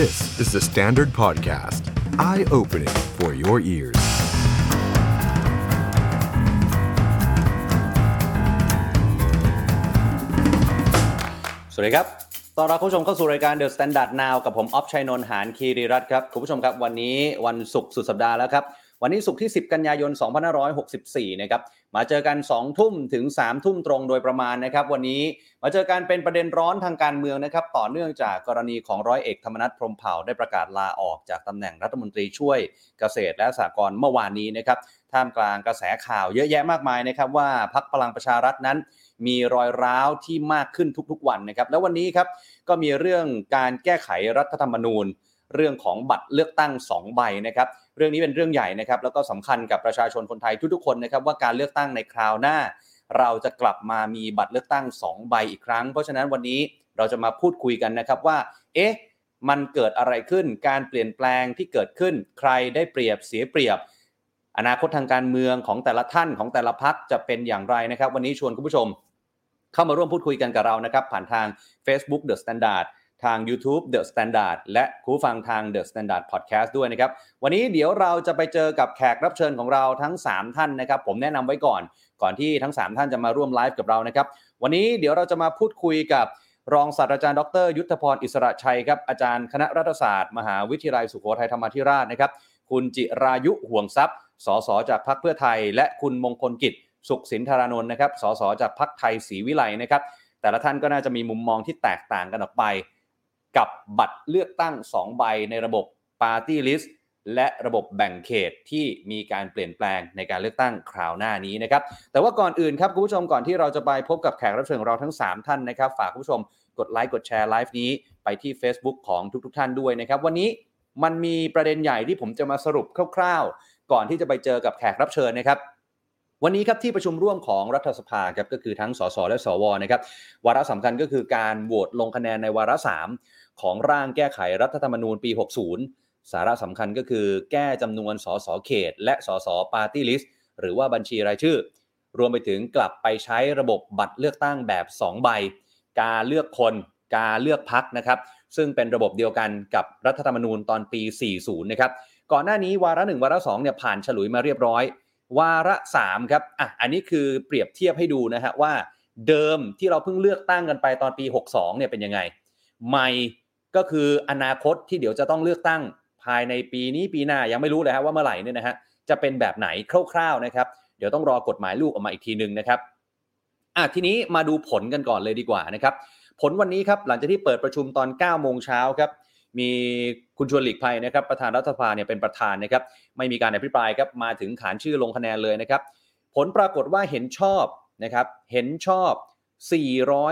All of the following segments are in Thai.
This is the Standard Podcast. Eye-opening for your ears. สวัสดีครับ ตอนรับผู้ชมเข้าสู่รายการ The Standard Now กับผมออฟชัยนนท์หานคีรีรัตน์ครับ คุณผู้ชมครับ วันนี้วันศุกร์สุดสัปดาห์แล้วครับ วันนี้ศุกร์ที่ 10 กันยายน 2564 นะครับ มาเจอกัน2ทุ่มถึง3ทุ่มตรงโดยประมาณนะครับ วันนี้มาเจอกันเป็นประเด็นร้อนทางการเมืองนะครับ ต่อเนื่องจากกรณีของร้อยเอกธรรมนัฐพรมเผ่าได้ประกาศลาออกจากตำแหน่งรัฐมนตรีช่วยเกษตรและสหกรณ์เมื่อวานนี้นะครับท่ามกลางกระแสข่าวเยอะแยะมากมายนะครับ ว่าพักพลังประชารัฐนั้น มีรอยร้าวที่มากขึ้นทุกๆวันนะครับ แล้ววันนี้ครับก็มีเรื่องการแก้ไขรัฐธรรมนูญ เรื่องของบัตรเลือกตั้ง 2 ใบนะครับ เรื่องนี้เป็นเรื่องใหญ่นะครับแล้วก็สำคัญกับประชาชนคนไทยทุกๆคนนะครับว่าการเลือกตั้งในคราวหน้า เราจะกลับมามีบัตรเลือกตั้ง 2 ใบอีกครั้ง เพราะฉะนั้นวันนี้เราจะมาพูดคุยกันนะครับว่า เอ๊ะมันเกิดอะไรขึ้น การเปลี่ยนแปลงที่เกิดขึ้น ใครได้เปรียบเสียเปรียบ อนาคตทางการเมืองของแต่ละท่านของแต่ละพักจะเป็นอย่างไรนะครับ วันนี้ชวนคุณผู้ชม เข้ามาร่วมพูดคุยกันกับเรานะครับ ผ่านทาง Facebook The Standard ทาง YouTube The Standard และคูฟังทาง The Standard Podcast ด้วยนะครับ วันนี้เดี๋ยวเราจะไปเจอกับแขกรับเชิญของเราทั้ง 3 ท่านนะครับ ผมแนะนำไว้ก่อน ก่อนที่ทั้ง 3 ท่านจะมาร่วมไลฟ์กับเรานะครับ วันนี้เดี๋ยวเราจะมาพูดคุยกับรองศาสตราจารย์ดร ยุทธพรอิสระชัยครับอาจารย์คณะรัฐศาสตร์ มหาวิทยาลัยสุโขทัยธรรมาธิราชนะครับ คุณจิรายุห่วงทรัพย์ สสจากพรรคเพื่อไทย และคุณมงคลกิจ สุขสินธารานนท์นะครับ สสจากพรรคไทยศรีวิไลนะครับ แต่ละท่านก็น่าจะมีมุมมองที่แตกต่างกันออกไป กับบัตรเลือกตั้ง 2 ใบในระบบ Party List และระบบแบ่งเขตที่มีการเปลี่ยนแปลงในการเลือกตั้งคราวหน้านี้นะครับ แต่ว่าก่อนอื่นครับคุณผู้ชมก่อนที่เราจะไปพบกับแขกรับเชิญของเราทั้ง 3 ท่านนะครับ ฝากคุณผู้ชมกดไลค์กดแชร์ไลฟ์นี้ไปที่ Facebook ของทุกๆทท่านด้วยนะครับ วันนี้มันมีประเด็นใหญ่ที่ผมจะมาสรุปคร่าว ๆ ก่อนที่จะไปเจอกับแขกรับเชิญนะครับ วันนี้ครับที่ประชุมร่วมของรัฐสภาครับก็คือทั้งสสและสวนะครับวาระสำคัญก็คือการโหวตลงคะแนนในวาระ 3 ของร่างแก้ไขรัฐธรรมนูญปี 60 สาระสำคัญก็คือแก้จำนวนสสเขต และสสปาร์ตี้ลิสต์หรือว่าบัญชีรายชื่อ รวมไปถึงกลับไปใช้ระบบบัตรเลือกตั้งแบบ 2 ใบ การเลือกคนการเลือกพรรคนะครับซึ่งเป็นระบบเดียวกันกับรัฐธรรมนูญตอนปี 40 นะครับก่อนหน้านี้วาระหนึ่งวาระสองเนี่ยผ่านฉลุยมาเรียบร้อย วาระ3ครับอะอันนี้คือเปรียบเทียบให้ดูนะฮะว่าเดิมที่เราเพิ่งเลือกตั้งกันไปตอนปี 62เนี่ยเป็นยังไง ใหม่ก็คืออนาคตที่เดี๋ยวจะต้องเลือกตั้งภายในปีนี้ปีหน้ายังไม่รู้เลยฮะว่าเมื่อไหร่เนี่ยนะฮะจะเป็นแบบไหนคร่าวๆนะครับ เดี๋ยวต้องรอกฎหมายลูกออกมาอีกทีหนึ่งนะครับอะทีนี้มาดูผลกันก่อนเลยดีกว่านะครับ ผลวันนี้ครับหลังจากที่เปิดประชุมตอน9โมงเช้าครับ มีคุณชวนหลีกภัยนะครับประธานรัฐสภาเนี่ยเป็นประธานนะครับไม่มีการอภิปรายครับมาถึงขานชื่อลงคะแนนเลยนะครับผลปรากฏว่าเห็นชอบนะครับเห็นชอบ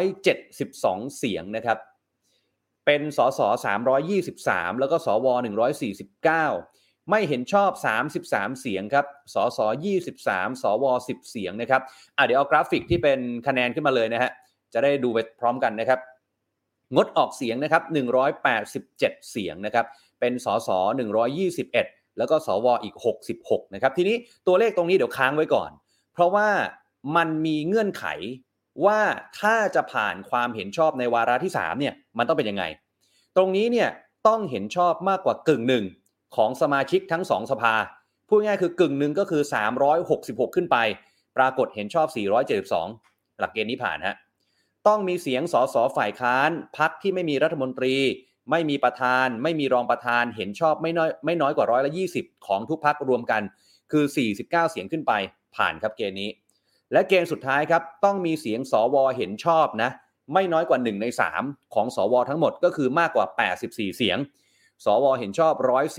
472 เสียงนะครับเป็นสส323 แล้วก็สว149 ไม่เห็นชอบ 33 เสียงครับสส23 สว 10 เสียงนะครับอะเดี๋ยวเอากราฟิกที่เป็นคะแนนขึ้นมาเลยนะฮะจะได้ดูไปพร้อมกันนะครับ งดออกเสียงนะครับ187 เสียงนะครับ เป็นสส121 แล้วก็สวอีก 66 นะครับ ทีนี้ตัวเลขตรงนี้เดี๋ยวค้างไว้ก่อน เพราะว่ามันมีเงื่อนไขว่าถ้าจะผ่านความเห็นชอบในวาระที่ 3 เนี่ย มันต้องเป็นยังไง ตรงนี้เนี่ยต้องเห็นชอบมากกว่ากึ่งหนึ่งของสมาชิกทั้ง 2 สภา พูดง่ายคือกึ่งหนึ่งก็คือ 366 ขึ้นไป ปรากฏเห็นชอบ 472 หลักเกณฑ์นี้ผ่านฮะ ต้องมีเสียงสสฝ่ายค้านพักที่ไม่มีรัฐมนตรี ไม่มีประธาน ไม่มีรองประธานเห็นชอบไม่น้อยไม่น้อยกว่าร้อยละ20ของทุกพักรวมกัน คือ 49 เสียงขึ้นไปผ่านครับเกณฑ์นี้ และเกณฑ์สุดท้ายครับ ต้องมีเสียงสวเห็นชอบนะไม่น้อยกว่า 1 ใน 3 ของสวทั้งหมดก็คือมากกว่า 84 เสียง สวเห็นชอบ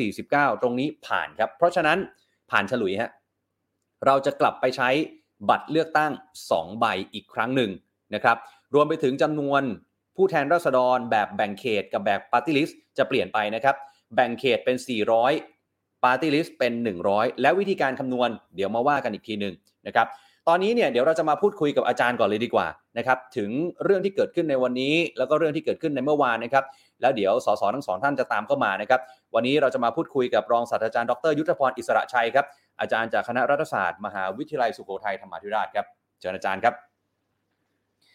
149 ตรงนี้ผ่านครับ เพราะฉะนั้นผ่านฉลุยฮะเราจะกลับไปใช้บัตรเลือกตั้ง 2 ใบอีกครั้งหนึ่งนะครับ รวมไปถึงจำนวนผู้แทนราษฎรแบบแบ่งเขตกับแบบปาร์ตี้ลิสต์จะเปลี่ยนไปนะครับ แบ่งเขตเป็น 400ปาร์ตี้ลิสต์เป็น 100 แล้ววิธีการคำนวณ เดี๋ยวมาว่ากันอีกทีหนึ่งนะครับตอนนี้เนี่ยเดี๋ยวเราจะมาพูดคุยกับอาจารย์ก่อนเลยดีกว่านะครับถึงเรื่องที่เกิดขึ้นในวันนี้ แล้วก็เรื่องที่เกิดขึ้นในเมื่อวานนะครับแล้วเดี๋ยวสสทั้งสองท่านจะตามเข้ามานะครับวันนี้เราจะมาพูดคุยกับรองศาสตราจารย์ดรยุทธพรอิสรชัยครับอาจารย์จากคณะรัฐศาสตร์ มหาวิทยาลัยสุโขทัยธรรมาธิราชครับเชิญอาจารย์ครับ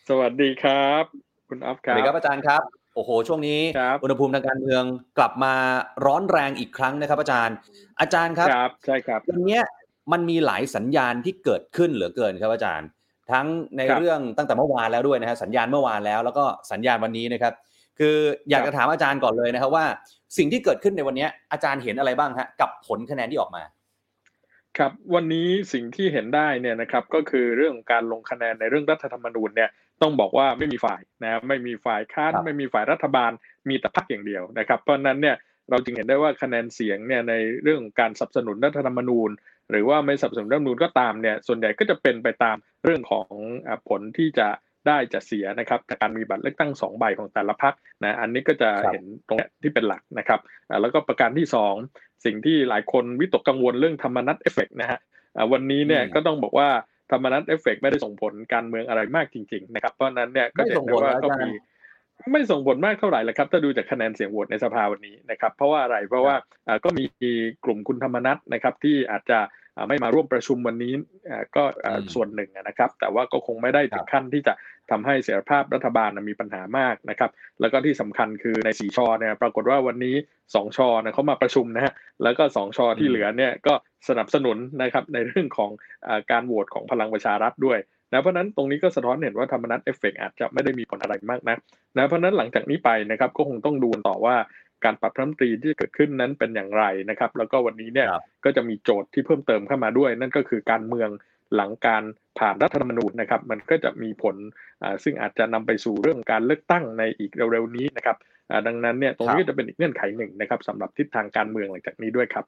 สวัสดีครับ คุณอัฟสครัวัสบดีครับอาจารย์ครับโอ้โห ช่วงนี้ครับอุณหภูมิทางการเมืองกลับมาร้อนแรงอีกครั้งนะครับ อาจารย์ อาจารย์ครับครับใช่ครับวันเนี้ยมันมีหลายสัญญาณที่เกิดขึ้นเหลือเกินครับอาจารย์ ทั้งในครับเรื่องตั้งแต่เมื่อวานแล้วด้วยนะฮะสัญญาณเมื่อวานแล้ว แล้วก็สัญญาณวันนี้นะครับ คืออยากครับจะถามอาจารย์ก่อนเลยนะครับว่า สิ่งที่เกิดขึ้นในวันเนี้ยอาจารย์เห็นอะไรบ้างฮะกับผลคะแนนที่ออกมา ครับวันนี้สิ่งที่เห็นได้เนี่ยนะครับก็คือเรื่องการลงคะแนนในเรื่องรัฐธรรมนูญเนี่ย ต้องบอกว่าไม่มีฝ่ายนะไม่มีฝ่ายค้านครับไม่มีฝ่ายรัฐบาลมีแต่พรรคอย่างเดียวนะครับ เพราะฉะนั้นเนี่ยเราจึงเห็นได้ว่าคะแนนเสียงเนี่ยในเรื่องการสนับสนุนรัฐธรรมนูญ หรือว่าไม่สนับสนุนรัฐธรรมนูญก็ตามเนี่ยส่วนใหญ่ก็จะเป็นไปตามเรื่องของอ่าผลที่จะได้จะเสียนะครับจากการมีบัตรเลือกตั้งสองใบของแต่ละพรรคนะอันนี้ก็จะครับเห็นตรงเนี้ยที่เป็นหลักนะครับอ่าแล้วก็ประการที่สองสิ่งที่หลายคนวิตกกังวลเรื่องธรรมนัตเอฟเฟกนะฮะอ่าวันนี้เนี่ยอืมก็ต้องบอกว่า ธรรมนัตเอฟเฟกไม่ได้ส่งผลการเมืองอะไรมากจริง ๆ นะครับ เพราะฉะนั้นเนี่ยก็จะเห็นได้ว่าไม่ส่งผลนะก็อาจารย์มีไม่ส่งผลมากเท่าไหร่ละครับ ถ้าดูจากคะแนนเสียงโหวตในสภาวันนี้นะครับ เพราะว่าอะไรเพราะว่าอ่าก็มีกลุ่มคุณธรรมนัสนะครับที่อาจจะอ่าไม่มาร่วมประชุมวันนี้อ่าก็อ่าอืมส่วนหนึ่งนะครับ แต่ว่าก็คงไม่ได้ถึครับขั้นที่จะทำให้เสถียรภาพรัฐบาลน่ะมีปัญหามากนะครับ แล้วก็ที่สำคัญคือในสี่ชอเนี่ยปรากฏว่าวันนี้สองชอเนี่ยเขามาประชุมนะฮะแล้วก็สองชอที่อืมเหลือเนี่ยก็ สนับสนุนนะครับในเรื่องของอาการโหวตของพลังประชารัฐด้วยนะเพราะฉะนั้นตรงนี้ก็สะท้อนเห็นว่าธรรมนัตเอฟเฟกอาจจะไม่ได้มีผลอะไรมากนะนะเพราะฉะนั้นหลังจากนี้ไปนะครับก็คงต้องดูต่อว่าการปรับรัฐมนตรีที่เกิดขึ้นนั้นเป็นอย่างไรนะครับ แล้วก็วันนี้เนี่ยครับก็จะมีโจทย์ที่เพิ่มเติมเข้ามาด้วย นั่นก็คือการเมืองหลังการผ่านรัฐธรรมนูญนะครับ มันก็จะมีผลอ่าซึ่งอาจจะนำไปสู่เรื่องการเลือกตั้งในอีกเร็วๆนี้นะครับอ่าดังนั้นเนี่ยตรงนี้ครับก็จะเป็นอีกเงื่อนไขหนึ่งนะครับสำหรับทิศทางการเมืองหลังจากนี้ด้วยครับ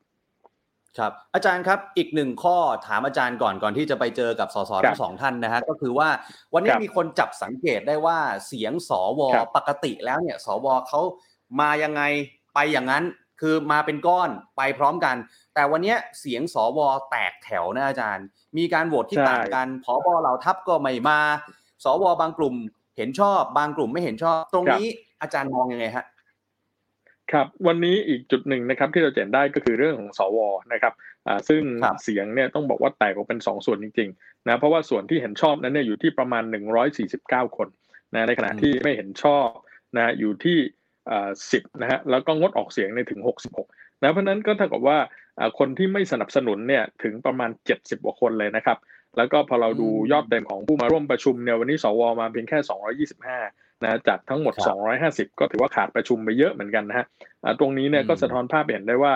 ครับอาจารย์ครับอีกหนึ่งข้อถามอาจารย์ก่อนก่อนที่จะไปเจอกับสสครัทั้บงสองท่านนะฮะก็คือว่าวันนี้ครับมีคนจับสังเกตได้ว่าเสียงสวครับปกติแล้วเนี่ย สวเขามายังไงไปอย่างนั้น คือมาเป็นก้อนไปพร้อมกัน แต่วันเนี้ยเสียงสวแตกแถวนะอาจารย์ มีการโหวตที่ใช่ต่างกันผบเหล่าทัพก็ไม่มา สวบางกลุ่มเห็นชอบบางกลุ่มไม่เห็นชอบ ตรงนี้อาจารย์มองยังไงฮะ ครับวันนี้อีกจุดหนึ่งนะครับที่เราจะเห็นได้ก็คือเรื่องของสวนะครับอ่าซึ่งครับเสียงเนี่ยต้องบอกว่าแตกออกเป็นสองส่วนจริงๆนะเพราะว่าส่วนที่เห็นชอบนั้นเนี่ยอยู่ที่ประมาณ 149 คนนะในขณะที่ไม่เห็นชอบนะอยู่ที่สิบนะฮะแล้วก็งดออกเสียงในยถึง 66นะเพราะฉะนั้นก็เท่ากับว่าอ่าคนที่ไม่สนับสนุนเนี่ยถึงประมาณ 70กว่าคนเลยนะครับแล้วก็พอเราดูอืมยอดเต็มของผู้มาร่วมประชุมเนี่ยวันนี้สวมาเพียงแค่ 225 นะจากทั้งหมดครับ250 ก็ถือว่าขาดประชุมไปเยอะเหมือนกันนะฮะอ่าตรงนี้เนี่ยอืมก็สะท้อนภาพเห็นได้ว่า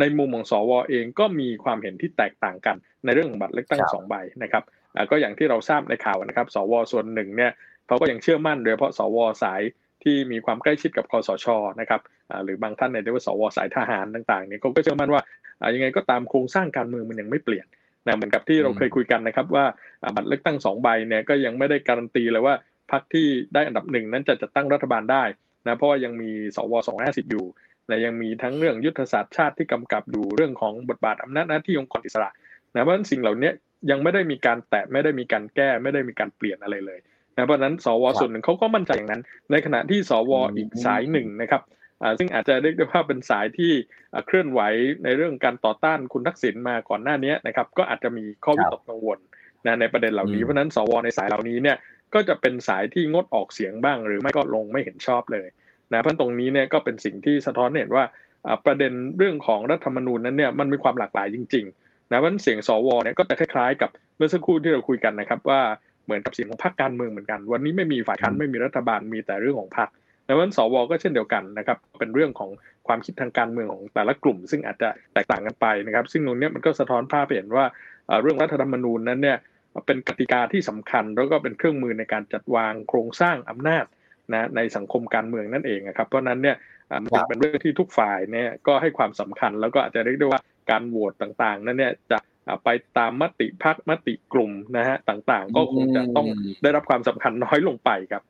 ในมุมของสวเองก็มีความเห็นที่แตกต่างกัน ในเรื่องของบัตรเลือกตั้งครับสองใบนะครับอ่าก็อย่างที่เราทราบในข่าวนะครับ สวส่วนหนึ่งเนี่ยเขาก็ยังเชื่อมั่นโดยเฉพาะสวสายที่มีความใกล้ชิดกับคอสชนะครับอ่าหรือบางท่านเนี่ยเรียกว่าสวสายทหารต่างๆเนี่ยเขาก็เชื่อมั่นว่าอ่ายังไงก็ตามโครงสร้างการเมืองมันยังไม่เปลี่ยนนะเหมือนกับที่เราเคยคุยกันนะครับว่าอ่าบัตรเลือกตั้งสองใบเนี่ยก็ยังไม่ได้การันตีเลยว่า พรรคที่ได้อันดับหนึ่งนั้นจะจัดตั้งรัฐบาลได้นะเพราะว่ายังมีสว250อยู่และยังมีทั้งเรื่องยุทธศาสตร์ชาติที่กำกับอยู่เรื่องของบทบาทอำนาจหน้าที่องค์กรอิสระนะเพราะฉะนั้นสิ่งเหล่านี้ยังไม่ได้มีการแตะไม่ได้มีการแก้ไม่ได้มีการเปลี่ยนอะไรเลยนะเพราะฉะนั้นสวครับส่วนหนึ่งเขาก็มั่นใจอย่างนั้น ในขณะที่สวอืมอีกสายหนึ่งนะครับอ่าซึ่งอาจจะเรียกได้ว่าเป็นสายที่อ่าเคลื่อนไหวในเรื่องการต่อต้านคุณทักษิณมาก่อนหน้านี้นะครับก็อาจจะมีข้อวิตกกังวลนะในประเด็นเหล่านี้อืมเพราะฉะนั้นสวในสายเหล่านี้เนี่ย ก็จะเป็นสายที่งดออกเสียงบ้าง หรือไม่ก็ลงไม่เห็นชอบเลยนะเพราะฉะนั้นตรงนี้เนี่ยก็เป็นสิ่งที่สะท้อนให้เห็นว่าอ่าประเด็นเรื่องของรัฐธรรมนูญนั้นเนี่ยมันมีความหลากหลายจริงๆนะเพราะฉะนั้นเสียงสวเนี่ยก็จะคล้ายๆ กับเมื่อสักครู่ที่เราคุยกันนะครับว่าเหมือนกับเสียงของพรรคการเมืองเหมือนกัน วันนี้ไม่มีฝ่ายค้านอืมไม่มีรัฐบาลมีแต่เรื่องของพรรคดังนั้นสวก็เช่นเดียวกันนะครับเป็นเรื่องของความคิดทางการเมืองของแต่ละกลุ่ม ซึ่งอาจจะแตกต่างกันไปนะครับ ซึ่งตรงเนี้ยมันก็สะท้อนภาพให้เห็นว่าอ่าเรื่องรัฐธรรมนูญนั้นเนี่ย เป็นกติกาที่สำคัญ แล้วก็เป็นเครื่องมือในการจัดวางโครงสร้างอำนาจนะในสังคมการเมืองนั่นเองนะครับเพราะฉะนั้นเนี่ยอ่ามันจึงเป็นเรื่องที่ทุกฝ่ายเนี่ยก็ให้ความสำคัญ แล้วก็อาจจะเรียกได้ว่าการโหวตต่างๆ นั้นเนี่ยจะอ่าไปตามมติพักมติกลุ่มนะฮะต่างๆ ก็คงจะต้องอืมได้รับความสำคัญน้อยลงไปครับ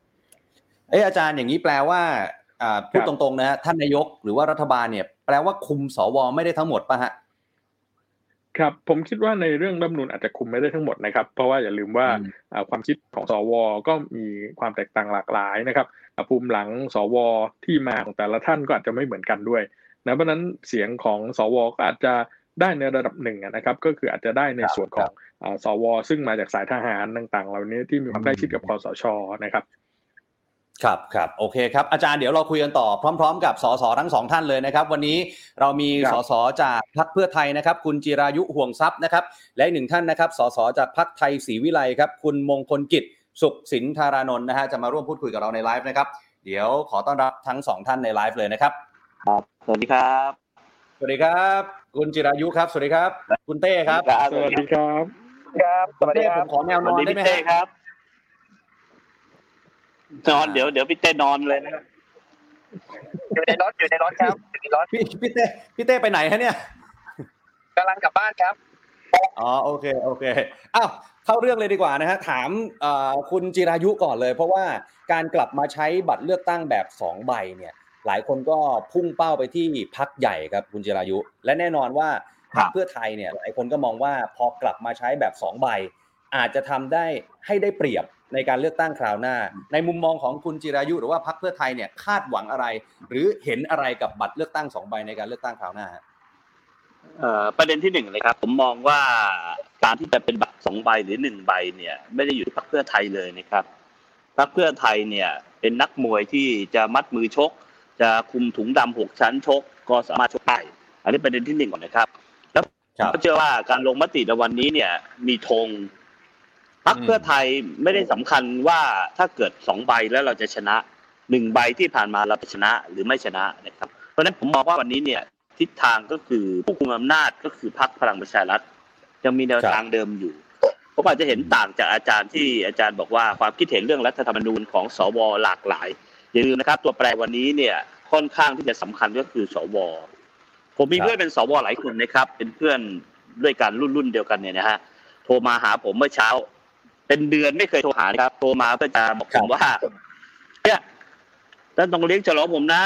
เอยอาจารย์อย่างนี้แปลว่าอ่าพูดครับตรงๆนะฮะท่านนายกหรือว่ารัฐบาลเนี่ยแปลว่าคุมสวไม่ได้ทั้งหมดป่ะฮะ ครับผมคิดว่าในเรื่องรัฐธรรมนูญอาจจะคุมไม่ได้ทั้งหมดนะครับ เพราะว่าอย่าลืมว่าอืมอ่าความคิดของสวก็มีความแตกต่างหลากหลายนะครับอ่าภูมิหลังสวที่มาของแต่ละท่านก็อาจจะไม่เหมือนกันด้วยนะเพราะฉะนั้นเสียงของสวก็อาจจะได้ในระดับหนึ่งอะนะครับ ก็คืออาจจะได้ในครับส่วนของอ่าสว ซึ่งมาจากสายทหารต่างๆ เหล่านี้ที่มีความใกล้ชิดกับคอสชนะครับ ครับครับโอเคครับอาจารย์เดี๋ยวเราคุยกันต่อพร้อม ๆ กับสสทั้งสองท่านเลยนะครับ วันนี้เรามีครับสสจากพรรคเพื่อไทยนะครับ คุณจิรายุห่วงทรัพย์นะครับ และอีกหนึ่งท่านนะครับสสจากพรรคไทยศรีวิไลครับ คุณมงคลกิจ สุขสินธารานนท์นะฮะจะมาร่วมพูดคุยกับเราในไลฟ์นะครับ เดี๋ยวขอต้อนรับทั้งสองท่านในไลฟ์เลยนะครับครับสวัสดีครับ สวัสดีครับ คุณจิรายุครับ สวัสดีครับ คุณเต้ครับ สวัสดีครับครับคุณเต้ผมขอแนวนอนได้ไหมพี่เต้ฮะครับ นอนเดี๋ยวเดี๋ยวพี่เต้นอนเลยนะครับอยู่ในรถอยู่ในรถครับอยู่ในรถพี่พี่เต้พี่เต้ไปไหนฮะเนี่ยกำลังกลับบ้านครับอ๋อโอเคโอเคอ้าวเข้าเรื่องเลยดีกว่านะฮะถามเอ่อคุณจิรายุก่อนเลย เพราะว่าการกลับมาใช้บัตรเลือกตั้งแบบ2ใบเนี่ย หลายคนก็พุ่งเป้าไปที่พักใหญ่ครับคุณจิรายุ และแน่นอนว่าพรรคเพื่อไทยเนี่ยหลายคนก็มองว่าพอกลับมาใช้แบบ2ใบอาจจะทำได้ให้ได้เปรียบ ในการเลือกตั้งคราวหน้า ในมุมมองของคุณจิรายุหรือว่าพรรคเพื่อไทยเนี่ยคาดหวังอะไร หรือเห็นอะไรกับบัตรเลือกตั้งสองใบในการเลือกตั้งคราวหน้าฮะเอ่อประเด็นที่หนึ่งเลยครับ ผมมองว่าการที่จะเป็นบัตรสองใบหรือหนึ่งใบเนี่ย ไม่ได้อยู่ที่พรรคเพื่อไทยเลยนะครับพรรคเพื่อไทยเนี่ยเป็นนักมวยที่จะมัดมือชก จะคุมถุงดำหกชั้นชก ก็สามารถชกได้อันนี้ประเด็นที่หนึ่งก่อนนะครับ แล้วครับก็เชื่อว่าการลงมติในวันนี้เนี่ยมีธง พรรคเพื่อไทยไม่ได้สำคัญว่าถ้าเกิดสองใบแล้วเราจะชนะหนึ่งใบที่ผ่านมาเราจะชนะหรือไม่ชนะนะครับ เพราะฉะนั้นผมมองว่าวันนี้เนี่ยทิศทางก็คือผู้คุมอำนาจก็คือพรรคพลังประชารัฐยังมีแนวทางเดิมอยู่ผมอาจจะเห็นต่างจากอาจารย์ที่อาจารย์บอกว่าความคิดเห็นเรื่องรัฐธรรมนูญของสวหลากหลายอย่าลืมนะครับ ตัวแปรวันนี้เนี่ยค่อนข้างที่จะสำคัญก็คือสวผมมีเพื่อนเป็นสวหลายคนนะครับ เป็นเพื่อนด้วยกันรุ่นรุ่นเดียวกันเนี่ยนะฮะโทรมาหาผมเมื่อเช้า เป็นเดือนไม่เคยโทรหานะครับ โทรมาเพื่อจะบอกผมว่า เนี่ยท่านต้องเลี้ยงฉลองผมนะ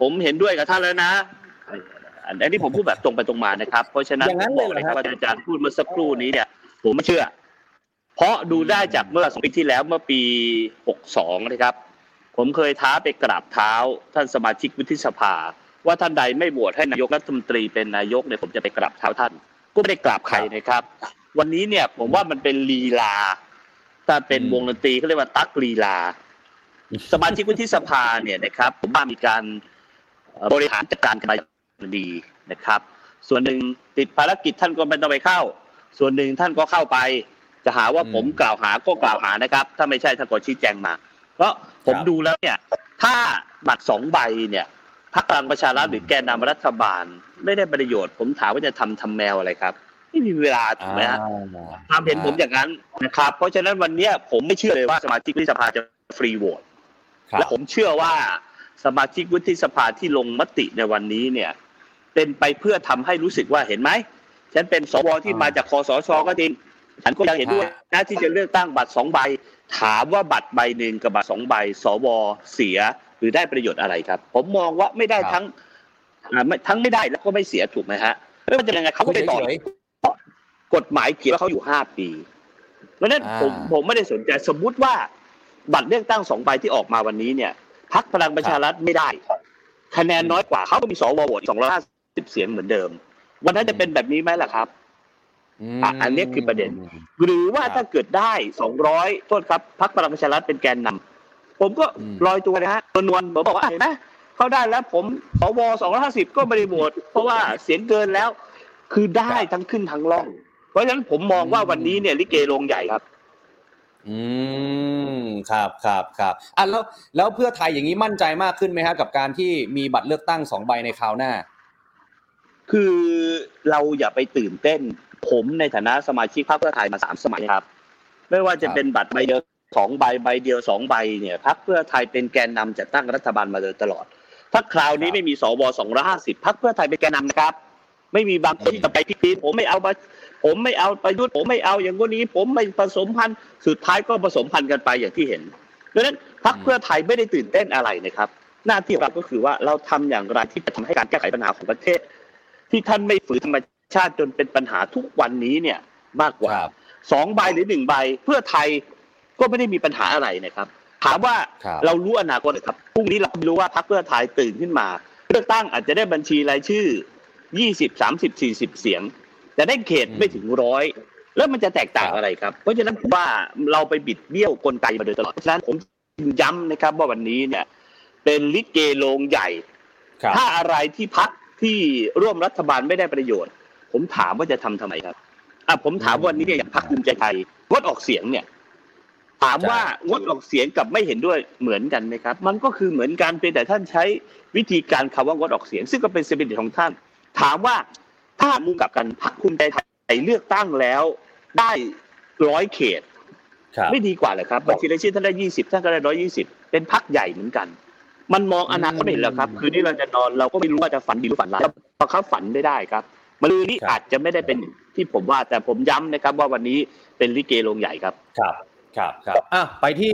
ผมเห็นด้วยกับท่านแล้วนะอันอันนี้ผมพูดแบบตรงไปตรงมานะครับ เพราะฉะนั้นอย่างนั้นผมเลบยอกเหรอเลยครับครับว่าอาจารย์พูดเมื่อสักครู่นี้เนี่ย ผมไม่เชื่อ เพราะดูได้จากเมื่อสองปีที่แล้วเมื่อปีหกสองนะครับ ผมเคยท้าไปกราบเท้า ท่านสมาชิกวุฒิสภา ว่าท่านใดไม่โหวตให้นายกรัฐมนตรีเป็นนายกเนี่ยผมจะไปกราบเท้าท่าน ก็ไม่ได้กราบใครนะครับ วันนี้เนี่ยผมว่ามันเป็นลีลา ถ้าเป็นวงดนตรีเขาเรียกว่าตักลีลา สมาชิกวุฒิสภาเนี่ยนะครับผมว่ามีการเอ่อบริหารจัดการกันมาอย่างดีนะครับ ส่วนหนึ่งติดภารกิจท่านก็ไม่ต้องไปเข้า ส่วนหนึ่งท่านก็เข้าไป จะหาว่าอืมผมกล่าวหาก็กล่าวหานะครับ ถ้าไม่ใช่ท่านก็ชี้แจงมา เพราะผมครับดูแล้วเนี่ย ถ้าบัตรสองใบเนี่ยพรรคพลังประชารัฐหรือแกนนำรัฐบาล ไม่ได้ประโยชน์ ผมถามว่าจะทำทำแมวอะไรครับ ไม่มีเวลาถูกไหมฮะความเห็นผมอย่างนั้นนะครับ เพราะฉะนั้นวันเนี้ยผมไม่เชื่อเลยว่าสมาชิกวุฒิสภาจะฟรีโหวตครับและผมเชื่อว่าสมาชิกวุฒิสภาที่ลงมติในวันนี้เนี่ย เป็นไปเพื่อทำให้รู้สึกว่าเห็นไหมฉันเป็นสวที่อ่ามมาจากคอสชก็จริงฉันก็ยังเห็นด้วยนะที่จะเลือกตั้งบัตรสองใบ ถามว่าบัตรใบหนึ่งกับบัตรสองใบ สวเสียหรือได้ประโยชน์อะไรครับ ผมมองว่าไม่ได้ครับทั้งอ่าไม่ทั้งไม่ได้แล้วก็ไม่เสียถูกไหมฮะแล้วมันจะยังไงเขาก็ไปต่อเฉย กฎหมายเขียนว่าเขาอยู่ห้าปีเพราะฉะนั้นอ่าผมผมไม่ได้สนใจสมมุติว่าบัตรเลือกตั้งสองใบที่ออกมาวันนี้เนี่ยพักพลังประชารัฐไม่ได้ คะแนนน้อยกว่าเขาก็มีสวโหวตสองร้อยห้าสิบเสียงเหมือนเดิม วันนั้นจะเป็นแบบนี้ไหมล่ะครับมอะอันนี้คือประเด็น หรือว่าครับถ้าเกิดได้สองร้อยโทษครับพักพลังประชารัฐเป็นแกนนำผมก็อืมลอยตัวนะฮะตัวนวลผมบอกว่าเห็นไหมเขาได้แล้วผมสวสองร้อยห้าสิบก็ไม่ได้โหวตเพราะว่าเสียงเกินแล้ว คือได้ทั้งขึ้นทั้งล่องเพ ราะฉะนั้นผมมองว่าวันนี้เนี่ยลิเกโรงใหญ่ครับ อืมครับครับครับอะแล้วแล้วเพื่อไทยอย่างนี้มั่นใจมากขึ้นไหมครับกับการที่มีบัตรเลือกตั้งสองใบในคราวหน้า คือเราอย่าไปตื่นเต้น ผมในฐานะสมาชิกพรรคเพื่อไทยมาสามสมัยครับ ไม่ว่าจะครับเป็นบัตรใบเดียวสองใบใบเดียวสองใบเนี่ยพรรคเพื่อไทยเป็นแกนนำจัดตั้งรัฐบาลมาโดยตลอดถ้าคราวนี้ไม่มีสวสองร้อยห้าสิบพรรคเพื่อไทยเป็นแกนนำนะครับ ไม่มีบางคนที่จะไปพิพีผมไม่เอามา ผมไม่เอาประยุทธ์ผมไม่เอาอย่างนี้ ผมไม่ผสมพันธุ์สุดท้ายก็ผสมพันธุ์กันไปอย่างที่เห็นดังนั้นพรรคเพื่อไทยไม่ได้ตื่นเต้นอะไรนะครับ หน้าที่ของเราก็คือว่าเราทำอย่างไรที่จะทำให้การแก้ไขปัญหาของประเทศ ที่ท่านไม่ฝืนธรรมชาติจนเป็นปัญหาทุกวันนี้เนี่ยมากกว่าครับสองใบหรือหนึ่งใบ เพื่อไทยก็ไม่ได้มีปัญหาอะไรนะครับ ถามว่าครับเรารู้อนาคตเหรอครับพรุ่งนี้เราไม่รู้ว่าพรรคเพื่อไทยตื่นขึ้นมา เลือกตั้งอาจจะได้บัญชีรายชื่อยี่สิบสามสิบสี่สิบเสียง แต่ได้เขตอืมไม่ถึงร้อยแล้วมันจะแตกต่างครับอะไรครับ เพราะฉะนั้นผมว่าเราไปบิดเบี้ยวกลไกมาโดยตลอด เพราะฉะนั้นผมย้ำนะครับว่าวันนี้เนี่ย เป็นลิเกโรงใหญ่ครับถ้าอะไรที่พักที่ร่วมรัฐบาลไม่ได้ประโยชน์ ผมถามว่าจะทำทำไมครับอะผมถามวันนี้เนี่ยอย่างพักภูมิใจไทยงดออกเสียงเนี่ย ถามว่างดออกเสียงกับไม่เห็นด้วยเหมือนกันไหมครับ มันก็คือเหมือนกันเพียงแต่ท่านใช้วิธีการคำว่างดออกเสียง ซึ่งก็เป็นสปิริตของท่าน ถามว่า ถ้ามุมกลับกันพักภูมิใจไทยเลือกตั้งแล้วได้ร้อยเขตครับไม่ดีกว่าเหรอครับบัญชีรายชื่อท่านได้ยี่สิบท่านก็ได้ร้อยี่สิบเป็นพักใหญ่เหมือนกัน มันมองอนาคตไม่เห็นแล้วครับ คืนนี้เราจะนอนเราก็ไม่รู้ว่าจะฝันดีหรือฝันร้ายเพราะเขาฝันไม่ได้ครับมะรืนนี้ครับอาจจะไม่ได้เป็นที่ผมว่า แต่ผมย้ำนะครับว่าวันนี้เป็นลิเกโรงใหญ่ครับ ครับ ครับครับอะไปที่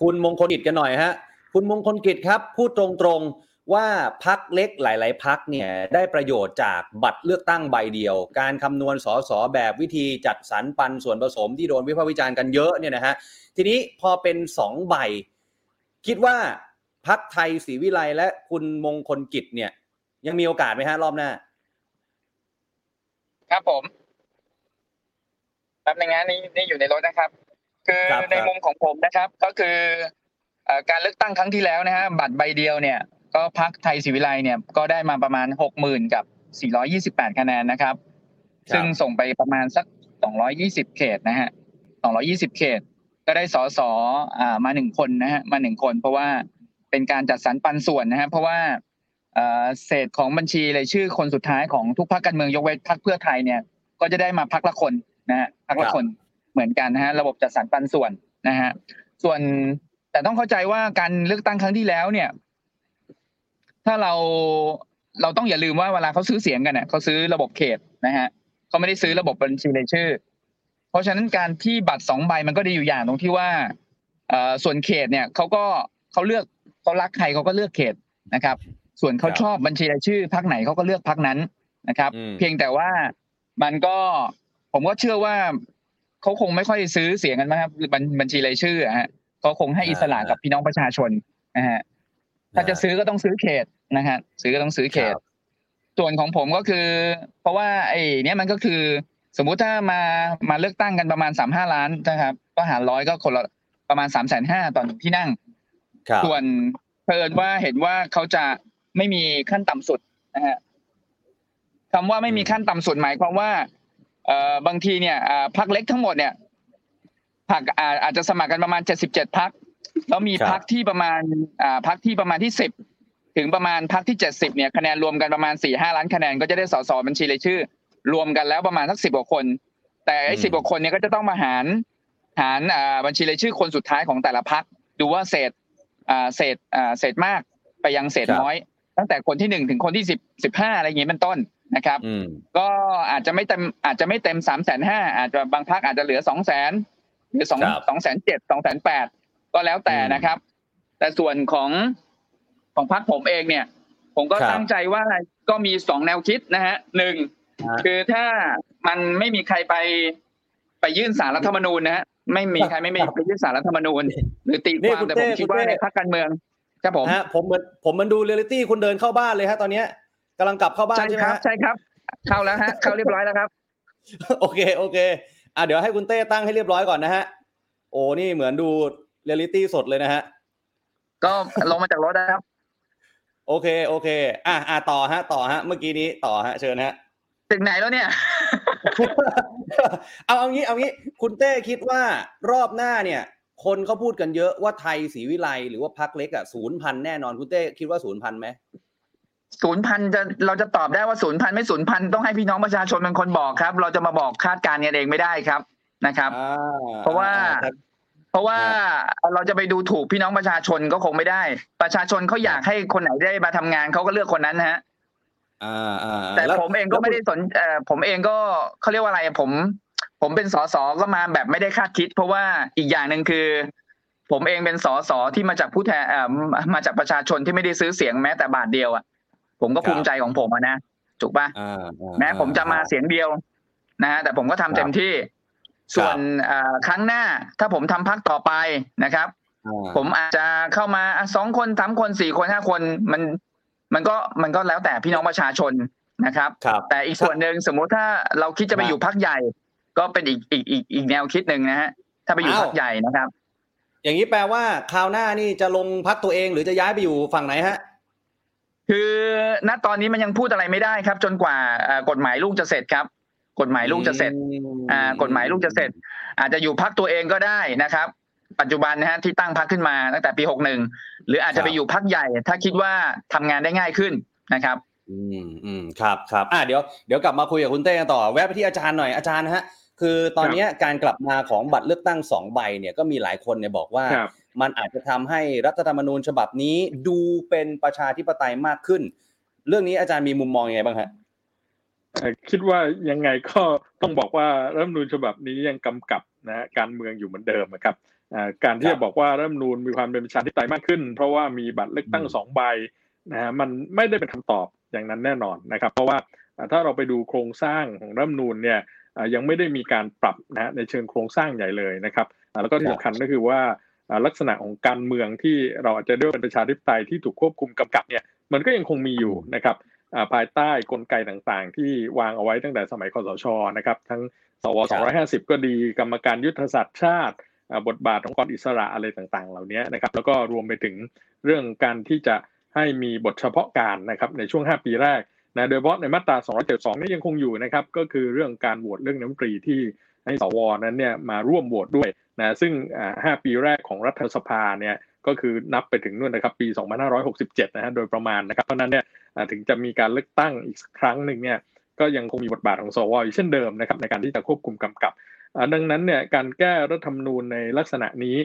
คุณมงคลกิจกันหน่อยฮะ คุณมงคลกิจครับ พูดตรงๆ ว่าพักเล็กหลาย ๆ พักเนี่ยได้ประโยชน์จากบัตรเลือกตั้งใบเดียว การคำนวณสสแบบวิธีจัดสรรปันส่วนผสมที่โดนวิพากษ์วิจารณ์กันเยอะเนี่ยนะฮะทีนี้พอเป็นสองใบ คิดว่าพักไทยศรีวิไลและคุณมงคลกิจเนี่ย ยังมีโอกาสไหมฮะรอบหน้า ครับผมแป๊บนึงนะนี่นี่อยู่ในรถนะครับ คือครับในครับมุมของผมนะครับ ก็คือเอ่อการเลือกตั้งครั้งที่แล้วนะฮะบัตรใบเดียวเนี่ย ก็พักไทยศรีวิไลเนี่ยก็ได้มาประมาณหกหมื่นกับสี่ร้อยี่สิบแปดคะแนนนะครับครับ ซึ่งส่งไปประมาณสักสองร้อยี่สิบเขตนะฮะสองร้อยี่สิบเขต ก็ได้สอสออ่ามาหนึ่งคนนะฮะมาหนึ่งคน เพราะว่าเป็นการจัดสรรปันส่วนนะฮะเพราะว่าเอ่อเศษของบัญชีรายชื่อคนสุดท้ายของทุกพรรคการเมืองยกเว้นพรรคเพื่อไทยเนี่ย ก็จะได้มาพักละคนนะฮะพักละคนเหมือนกันนะฮะระบบจัดสรรปันส่วนนะฮะส่วนแต่ต้องเข้าใจว่าการเลือกตั้งครั้งที่แล้วเนี่ย ถ้าเราเราต้องอย่าลืมว่าเวลาเขาซื้อเสียงกันเนี่ยเขาซื้อระบบเขตนะฮะเขาไม่ได้ซื้อระบบบัญชีรายชื่อ เพราะฉะนั้นการที่บัตรสองใบมันก็ดีอยู่อย่างตรงที่ว่าเอ่อส่วนเขตเนี่ยเขาก็เขาเลือกเขารักใครเขาก็เลือกเขตนะครับ ส่วนเขาครับชอบบัญชีรายชื่อพักไหนเขาก็เลือกพักนั้นนะครับอืมเพียงแต่ว่ามันก็ผมก็เชื่อว่าเขาคงไม่ค่อยซื้อเสียงกันนะครับบัญบัญชีรายชื่ออะฮะเขาคงให้อิสระกับพี่น้องประชาชนนะฮะถ้าจะซื้อก็ต้องซื้อเขต นะฮะซื้อก็ต้องซื้อเขตครับส่วนของผมก็คือ เพราะว่าไอ้เนี่ยมันก็คือ สมมุติถ้ามามาเลือกตั้งกันประมาณสามห้าล้านนะครับ ก็หารร้อยก็คนละประมาณสามแสนห้าตอนที่นั่งครับส่วนเพิ่นว่าเห็นว่าเขาจะไม่มีขั้นต่ำสุดนะฮะคำว่าไม่มีขั้นต่ำสุดหมายความว่าเอ่อบางทีเนี่ยอ่าพักเล็กทั้งหมดเนี่ยพักอาอาจจะสมัครกันประมาณเจ็ดสิบเจ็ดพักแล้วมีครับพักที่ประมาณอ่าพักที่ประมาณที่สิบ ถึงประมาณพักที่เจ็ดสิบเนี่ยคะแนนรวมกันประมาณสี่ห้าล้านคะแนนก็จะได้สสบัญชีรายชื่อ รวมกันแล้วประมาณสักสิบกว่าคน แต่ไอ้อืมสิบกว่าคนเนี่ยก็จะต้องมาหารหารอ่าบัญชีรายชื่อคนสุดท้ายของแต่ละพักดูว่าเศษอ่าเศษอ่าเศษมากไปยังเศษครับน้อย ตั้งแต่คนที่หนึ่งถึงคนที่สิบสิบห้าอะไรอย่างเงี้ยเป็นต้นนะครับอืมก็อาจจะไม่เต็มอาจจะไม่เต็มสามแสนห้าอาจจะบางพักอาจจะเหลือสองแสนหรือสองครับสองแสนเจ็ดสองแสนแปดก็แล้วแต่อืมนะครับ แต่ส่วนของ ของพักผมเองเนี่ย ผมก็ครับตั้งใจว่าก็มีสองแนวคิดนะฮะหนึ่งฮะคือถ้ามันไม่มีใครไปไปยื่นสารรัฐธรรมนูญนะฮะไม่มีใครไม่มีไปยื่นสารรัฐธรรมนูญ หรือตีนี่ความคุณแต่เต้ผมคิดคุณว่าเต้ในพรรคการเมืองครับผมฮะผมเหมือนผมมันดูเรียลิตี้คุณเดินเข้าบ้านเลยฮะตอนเนี้ยกำลังกลับเข้าบ้านใช่ใช่ไหคมรับฮะใช่ครับ เข้าแล้วฮะ เข้าเรียบร้อยแล้วครับ โอเคโอเค อะเดี๋ยวให้คุณเต้ตั้งให้เรียบร้อยก่อนนะฮะ โอ้นี่เหมือนดูเรียลิตี้สดเลยนะฮะ ก็ลงมาจากรถนะครับ โอเคโอเค อะอะต่อฮะ ต่อฮะ เมื่อกี้นี้ต่อฮะ เชิญฮะถึงไหนแล้วเนี่ย เอาเอางี้เอางี้ คุณเต้คิดว่ารอบหน้าเนี่ย คนเขาพูดกันเยอะว่าไทยศรีวิไลหรือว่าพักเล็กอะศูนย์พันแน่นอนคุณเต้คิดว่าศูนย์พันไหมศูนย์พันจะเราจะตอบได้ว่าศูนย์พันไม่ศูนย์พันต้องให้พี่น้องประชาชนเป็นคนบอกครับ เราจะมาบอกคาดการณ์กันเองไม่ได้ครับนะครับอ่าเพราะว่าอ่เพ ราะว่าเราจะไปดูถูกพี่น้องประชาชนก็คงไม่ได้ ประชาชนเขาอยากให้คนไหนได้มาทำงานเขาก็เลือกคนนั้นนะฮะอ่าอ่าแต่ล้วผมเองก็ไม่ได้สนเอ่อผมเองก็เขาเรียกว่าอะไร ผม ผมเป็นสสก็มาแบบไม่ได้คาดคิด เพราะว่าอีกอย่างหนึ่งคือ ผมเองเป็นสสที่มาจากผู้แทนเอ่อมามาจากประชาชนที่ไม่ได้ซื้อเสียงแม้แต่บาทเดียวอะผมก็ภูมิใจของผมอะนะถูกปะอ่าอ่าแม้ผมจะมาเสียงเดียวนะฮะแต่ผมก็ทำเต็มที่ ส่วนเอ่อครั้งหน้าถ้าผมทำพักต่อไปนะครับอ่าผมอาจจะเข้ามาอะสองคนสามคนสี่คนห้าคนมันมันก็มันก็แล้วแต่พี่น้องประชาชนนะครับครับแต่อีกส่วนหนึ่งสมมุติถ้าเราคิดจะไปครับอยู่พักใหญ่ ก็เป็นอีกอีกอีกอีกแนวคิดหนึ่งนะฮะถ้าไปอยู่อ้าวพักใหญ่นะครับ อย่างนี้แปลว่าคราวหน้านี่จะลงพักตัวเองหรือจะย้ายไปอยู่ฝั่งไหนฮะ คือณตอนนี้มันยังพูดอะไรไม่ได้ครับ จนกว่าเอ่อกฎหมายลูกจะเสร็จครับ กฎหมายลูกจะเสร็จอ่ากฎหมายลูกจะเสร็จ อาจจะอยู่พักตัวเองก็ได้นะครับ ปัจจุบันนะฮะที่ตั้งพักขึ้นมาตั้งแต่ปีหกหนึ่งหรืออาจจะไปอยู่พักใหญ่ ถ้าคิดว่าทำงานได้ง่ายขึ้นนะครับอืมอืมครับครับอ่าเดี๋ยวเดี๋ยวกลับมาคุยกับคุณเต้กันต่อแวะไปที่อาจารย์หน่อยอาจารย์ฮะ คือตอนเนี้ยการกลับมาของบัตรเลือกตั้งสองใบเนี่ยก็มีหลายคนเนี่ยบอกว่าครับมันอาจจะทำให้รัฐธรรมนูญฉบับนี้ดูเป็นประชาธิปไตยมากขึ้น เรื่องนี้อาจารย์มีมุมมองยังไงบ้างฮะเอ่อ คิดว่ายังไงก็ต้องบอกว่ารัฐมนูญฉบับนี้ยังกำกับนะการเมืองอยู่เหมือนเดิมนะครับการที่จะบอกว่ารัฐมนูญมีความเป็นประชาธิปไตยมากขึ้น เพราะว่ามีบัตรเลือกตั้งสองใบนะฮะมันไม่ได้เป็นคำตอบอย่างนั้นแน่นอนนะครับ เพราะว่าถ้าเราไปดูโครงสร้างของรัฐมนูญเนี่ยยังไม่ได้มีการปรับนะฮะในเชิงโครงสร้างใหญ่เลยนะครับแล้วก็ที่สำคัญก็คือว่าลักษณะของการเมืองที่เราอาจจะเรียกเป็นประชาธิปไตยที่ถูกควบคุมกำกับเนี่ยมันก็ยังคงมีอยู่นะครับ ภายใต้กลไกต่างๆ ที่วางเอาไว้ตั้งแต่สมัยคสชนะครับทั้งสวครับ250 ก็ดีกรรมการยุทธศาสตร์ชาติอ่าบทบาทขององค์กรอิสระอะไรต่างๆ เหล่านี้นะครับแล้วก็รวมไปถึงเรื่องการที่จะให้มีบทเฉพาะการนะครับในช่วง 5 ปีแรกนะโดยเฉพาะในมาตรา272นี่ยังคงอยู่นะครับก็คือเรื่องการโหวตเรื่องน้ำตรีที่ให้สวนั้นเนี่ยมาร่วมโหวตด้วยนะซึ่งอ่า5ปีแรกของรัฐสภาเนี่ย ก็คือนับไปถึงนู่นนะครับ ปี 2567 นะฮะโดยประมาณนะครับเพราะฉะนั้นเนี่ยอ่าถึงจะมีการเลือกตั้งอีกสักครั้งหนึ่งเนี่ยก็ยังคงมีบทบาทของสวอยู่เช่นเดิมนะครับในการที่จะควบคุมกำกับอ่าดังนั้นเนี่ยการแก้รัฐธรรมนูญในลักษณะนี้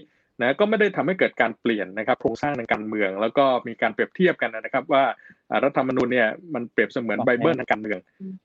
นะก็ไม่ได้ทำให้เกิดการเปลี่ยนนะครับโครงสร้างทางการเมือง แล้วก็มีการเปรียบเทียบกันนะครับ ว่าอ่ารัฐธรรมนูญเนี่ยมันเปรียบเสมือนไบเบิลทางการเมือง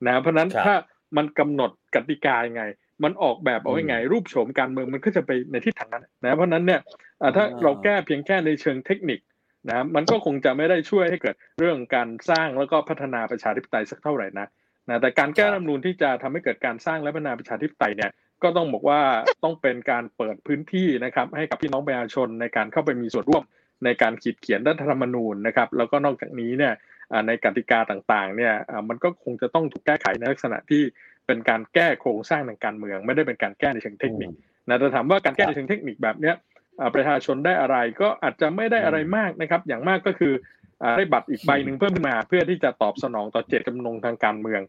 นะเพราะฉะนั้นครับถ้ามันกำหนดกติกายังไง มันออกแบบเอาไว้ไง รูปโฉมการเมืองมันก็จะไปในทิศทางนั้นนะเพราะฉะนั้นเนี่ยอ่าถ้าเราแก้เพียงแค่ในเชิงเทคนิคนะมันก็คงจะไม่ได้ช่วยให้เกิดเรื่องการสร้างแล้วก็พัฒนาประชาธิปไตยสักเท่าไหร่นะนะแต่การแก้ครับรัฐธรรมนูญที่จะทำให้เกิดการสร้างและพัฒนาประชาธิปไตยเนี่ยก็ต้องบอกว่าต้องเป็นการเปิดพื้นที่นะครับให้กับพี่น้องประชาชนในการเข้าไปมีส่วนร่วมในการขีดเขียนรัฐธรรมนูญนะครับแล้วก็นอกจากนี้เนี่ยอ่าในกติกาต่างๆเนี่ยอ่ามันก็คงจะต้องถูกแก้ไขในลักษณะที่ เป็นการแก้โครงสร้างทางการเมือง ไม่ได้เป็นการแก้ในเชิงเทคนิคนะแต่ถามว่าการแก้ในเชิงเทคนิคแบบเนี้ยอ่าประชาชนได้อะไรก็อาจจะไม่ได้อะไรมากนะครับ อย่างมากก็คืออ่าได้บัตรอีกใบหนึ่งเพิ่มขึ้นมา เพื่อที่จะตอบสนองต่อเจตจำนงทางการเมือง